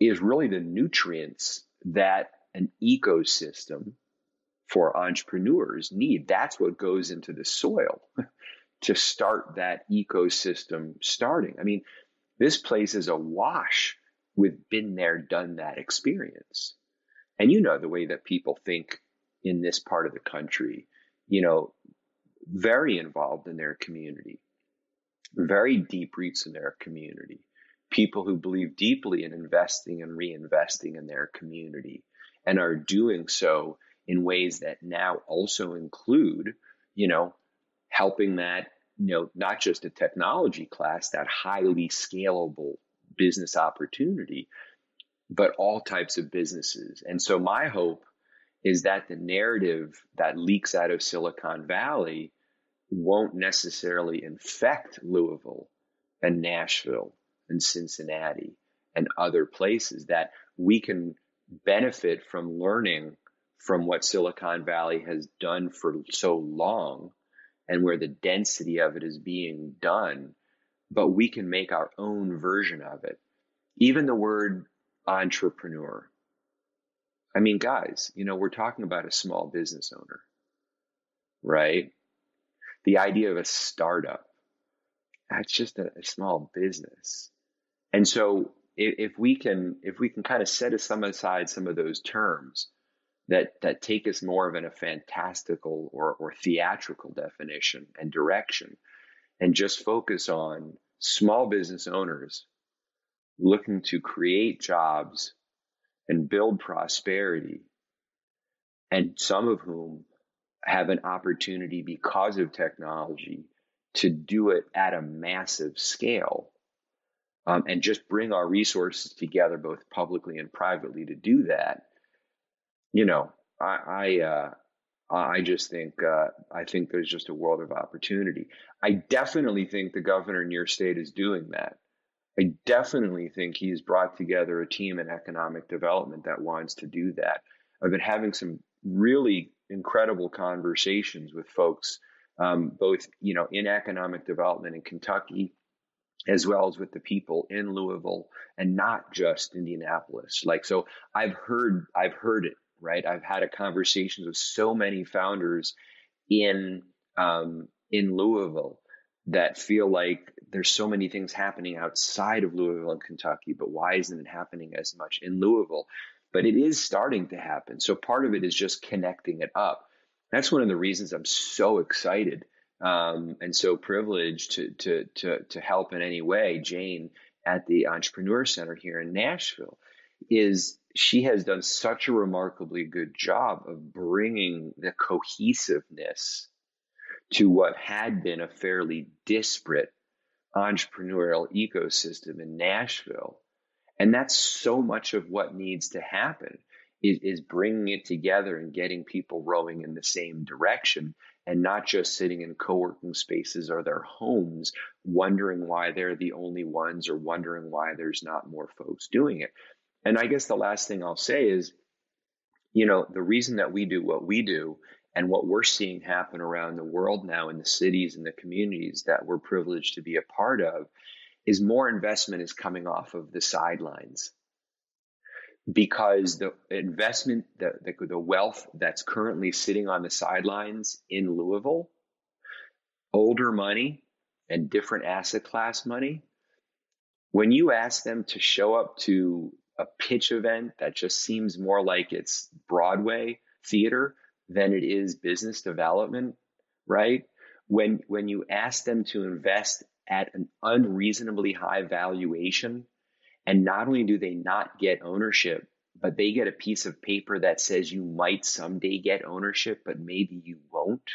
is really the nutrients that an ecosystem for entrepreneurs need. That's what goes into the soil to start that ecosystem starting. I mean, this place is awash with been there, done that experience. And you know the way that people think in this part of the country, you know, very involved in their community. Very deep roots in their community, people who believe deeply in investing and reinvesting in their community and are doing so in ways that now also include, you know, helping that, you know, not just a technology class, that highly scalable business opportunity, but all types of businesses. And so my hope is that the narrative that leaks out of Silicon Valley won't necessarily infect Louisville and Nashville and Cincinnati and other places that we can benefit from learning from what Silicon Valley has done for so long and where the density of it is being done, but we can make our own version of it. Even the word entrepreneur. I mean, guys, you know, we're talking about a small business owner, right? The idea of a startup, that's just a, a small business. And so if, if we can, if we can kind of set some aside some of those terms that, that take us more of in a fantastical or, or theatrical definition and direction and just focus on small business owners looking to create jobs and build prosperity, and some of whom have an opportunity because of technology to do it at a massive scale um, and just bring our resources together, both publicly and privately, to do that. You know, I, I, uh, I just think uh, I think there's just a world of opportunity. I definitely think the governor in your state is doing that. I definitely think he's brought together a team in economic development that wants to do that. I've been having some really incredible conversations with folks, um, both you know in economic development in Kentucky, as well as with the people in Louisville, and not just Indianapolis. Like so, I've heard I've heard it right. I've had a conversations with so many founders in um, in Louisville that feel like there's so many things happening outside of Louisville and Kentucky, but why isn't it happening as much in Louisville? But it is starting to happen. So part of it is just connecting it up. That's one of the reasons I'm so excited um, and so privileged to, to, to, to help in any way Jane at the Entrepreneur Center here in Nashville is she has done such a remarkably good job of bringing the cohesiveness to what had been a fairly disparate entrepreneurial ecosystem in Nashville. And that's so much of what needs to happen is, is bringing it together and getting people rowing in the same direction and not just sitting in co-working spaces or their homes wondering why they're the only ones or wondering why there's not more folks doing it. And I guess the last thing I'll say is, you know, the reason that we do what we do and what we're seeing happen around the world now in the cities and the communities that we're privileged to be a part of is more investment is coming off of the sidelines because the investment, the, the, the wealth that's currently sitting on the sidelines in Louisville, older money and different asset class money, when you ask them to show up to a pitch event that just seems more like it's Broadway theater than it is business development, right? When when you ask them to invest at an unreasonably high valuation, and not only do they not get ownership, but they get a piece of paper that says you might someday get ownership, but maybe you won't.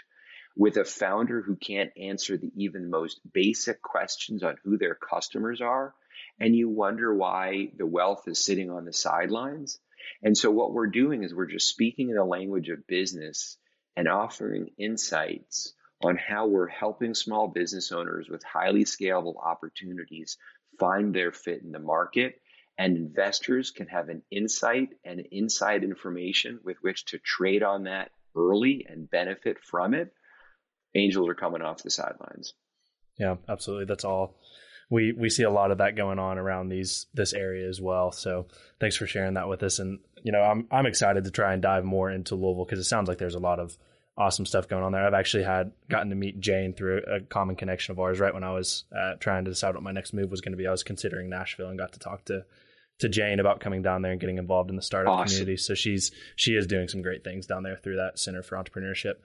With a founder who can't answer the even most basic questions on who their customers are, and you wonder why the wealth is sitting on the sidelines, and so what we're doing is we're just speaking in the language of business and offering insights on how we're helping small business owners with highly scalable opportunities find their fit in the market. And investors can have an insight and inside information with which to trade on that early and benefit from it. Angels are coming off the sidelines. Yeah absolutely. That's all. We we see a lot of that going on around these this area as well. So thanks for sharing that with us. And you know, I'm I'm excited to try and dive more into Louisville because it sounds like there's a lot of awesome stuff going on there. I've actually had gotten to meet Jane through a common connection of ours. Right when I was uh, trying to decide what my next move was going to be, I was considering Nashville and got to talk to to Jane about coming down there and getting involved in the startup awesome. community. So she's she is doing some great things down there through that Center for Entrepreneurship.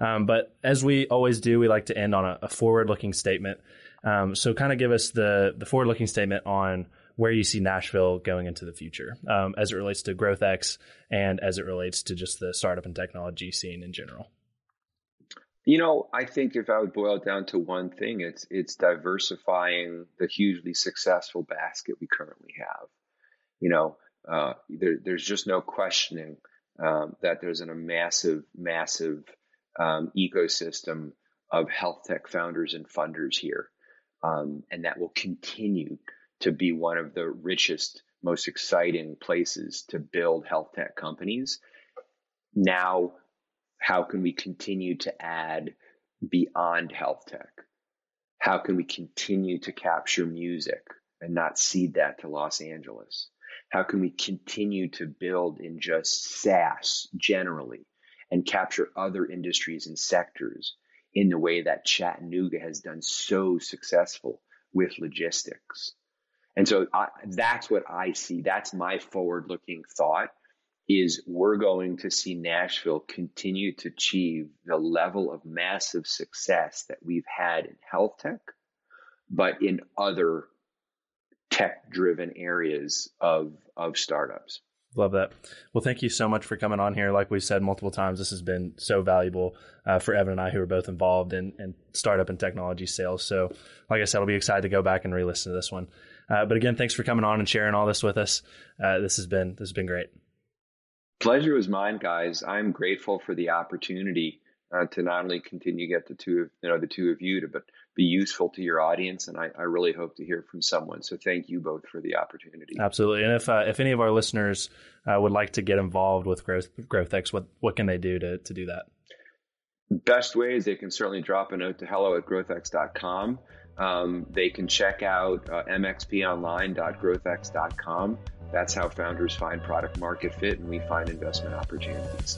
Um, but as we always do, we like to end on a, a forward looking statement. Um, so, kind of give us the the forward looking statement on where you see Nashville going into the future um, as it relates to GrowthX and as it relates to just the startup and technology scene in general. You know, I think if I would boil it down to one thing, it's it's diversifying the hugely successful basket we currently have. You know, uh, there, there's just no questioning um, that there's an, a massive, massive um, ecosystem of health tech founders and funders here, um, and that will continue to be one of the richest, most exciting places to build health tech companies. Now, how can we continue to add beyond health tech? How can we continue to capture music and not cede that to Los Angeles? How can we continue to build in just SaaS generally and capture other industries and sectors in the way that Chattanooga has done so successful with logistics? And so I, that's what I see. That's my forward looking thought is we're going to see Nashville continue to achieve the level of massive success that we've had in health tech, but in other tech driven areas of of startups. Love that. Well, thank you so much for coming on here. Like we said multiple times, this has been so valuable uh, for Evan and I, who are both involved in, in, startup and technology sales. So, like I said, I'll be excited to go back and re-listen to this one. Uh, but again, thanks for coming on and sharing all this with us. Uh, this has been this has been great. Pleasure was mine, guys. I'm grateful for the opportunity uh, to not only continue to get the two of you know the two of you to, but be useful to your audience. And I, I really hope to hear from someone. So thank you both for the opportunity. Absolutely. And if uh, if any of our listeners uh, would like to get involved with Growth GrowthX, what what can they do to to do that? Best way is they can certainly drop a note to hello at growthx.com. Um, they can check out uh, mxponline.growthx.com. That's how founders find product market fit and we find investment opportunities.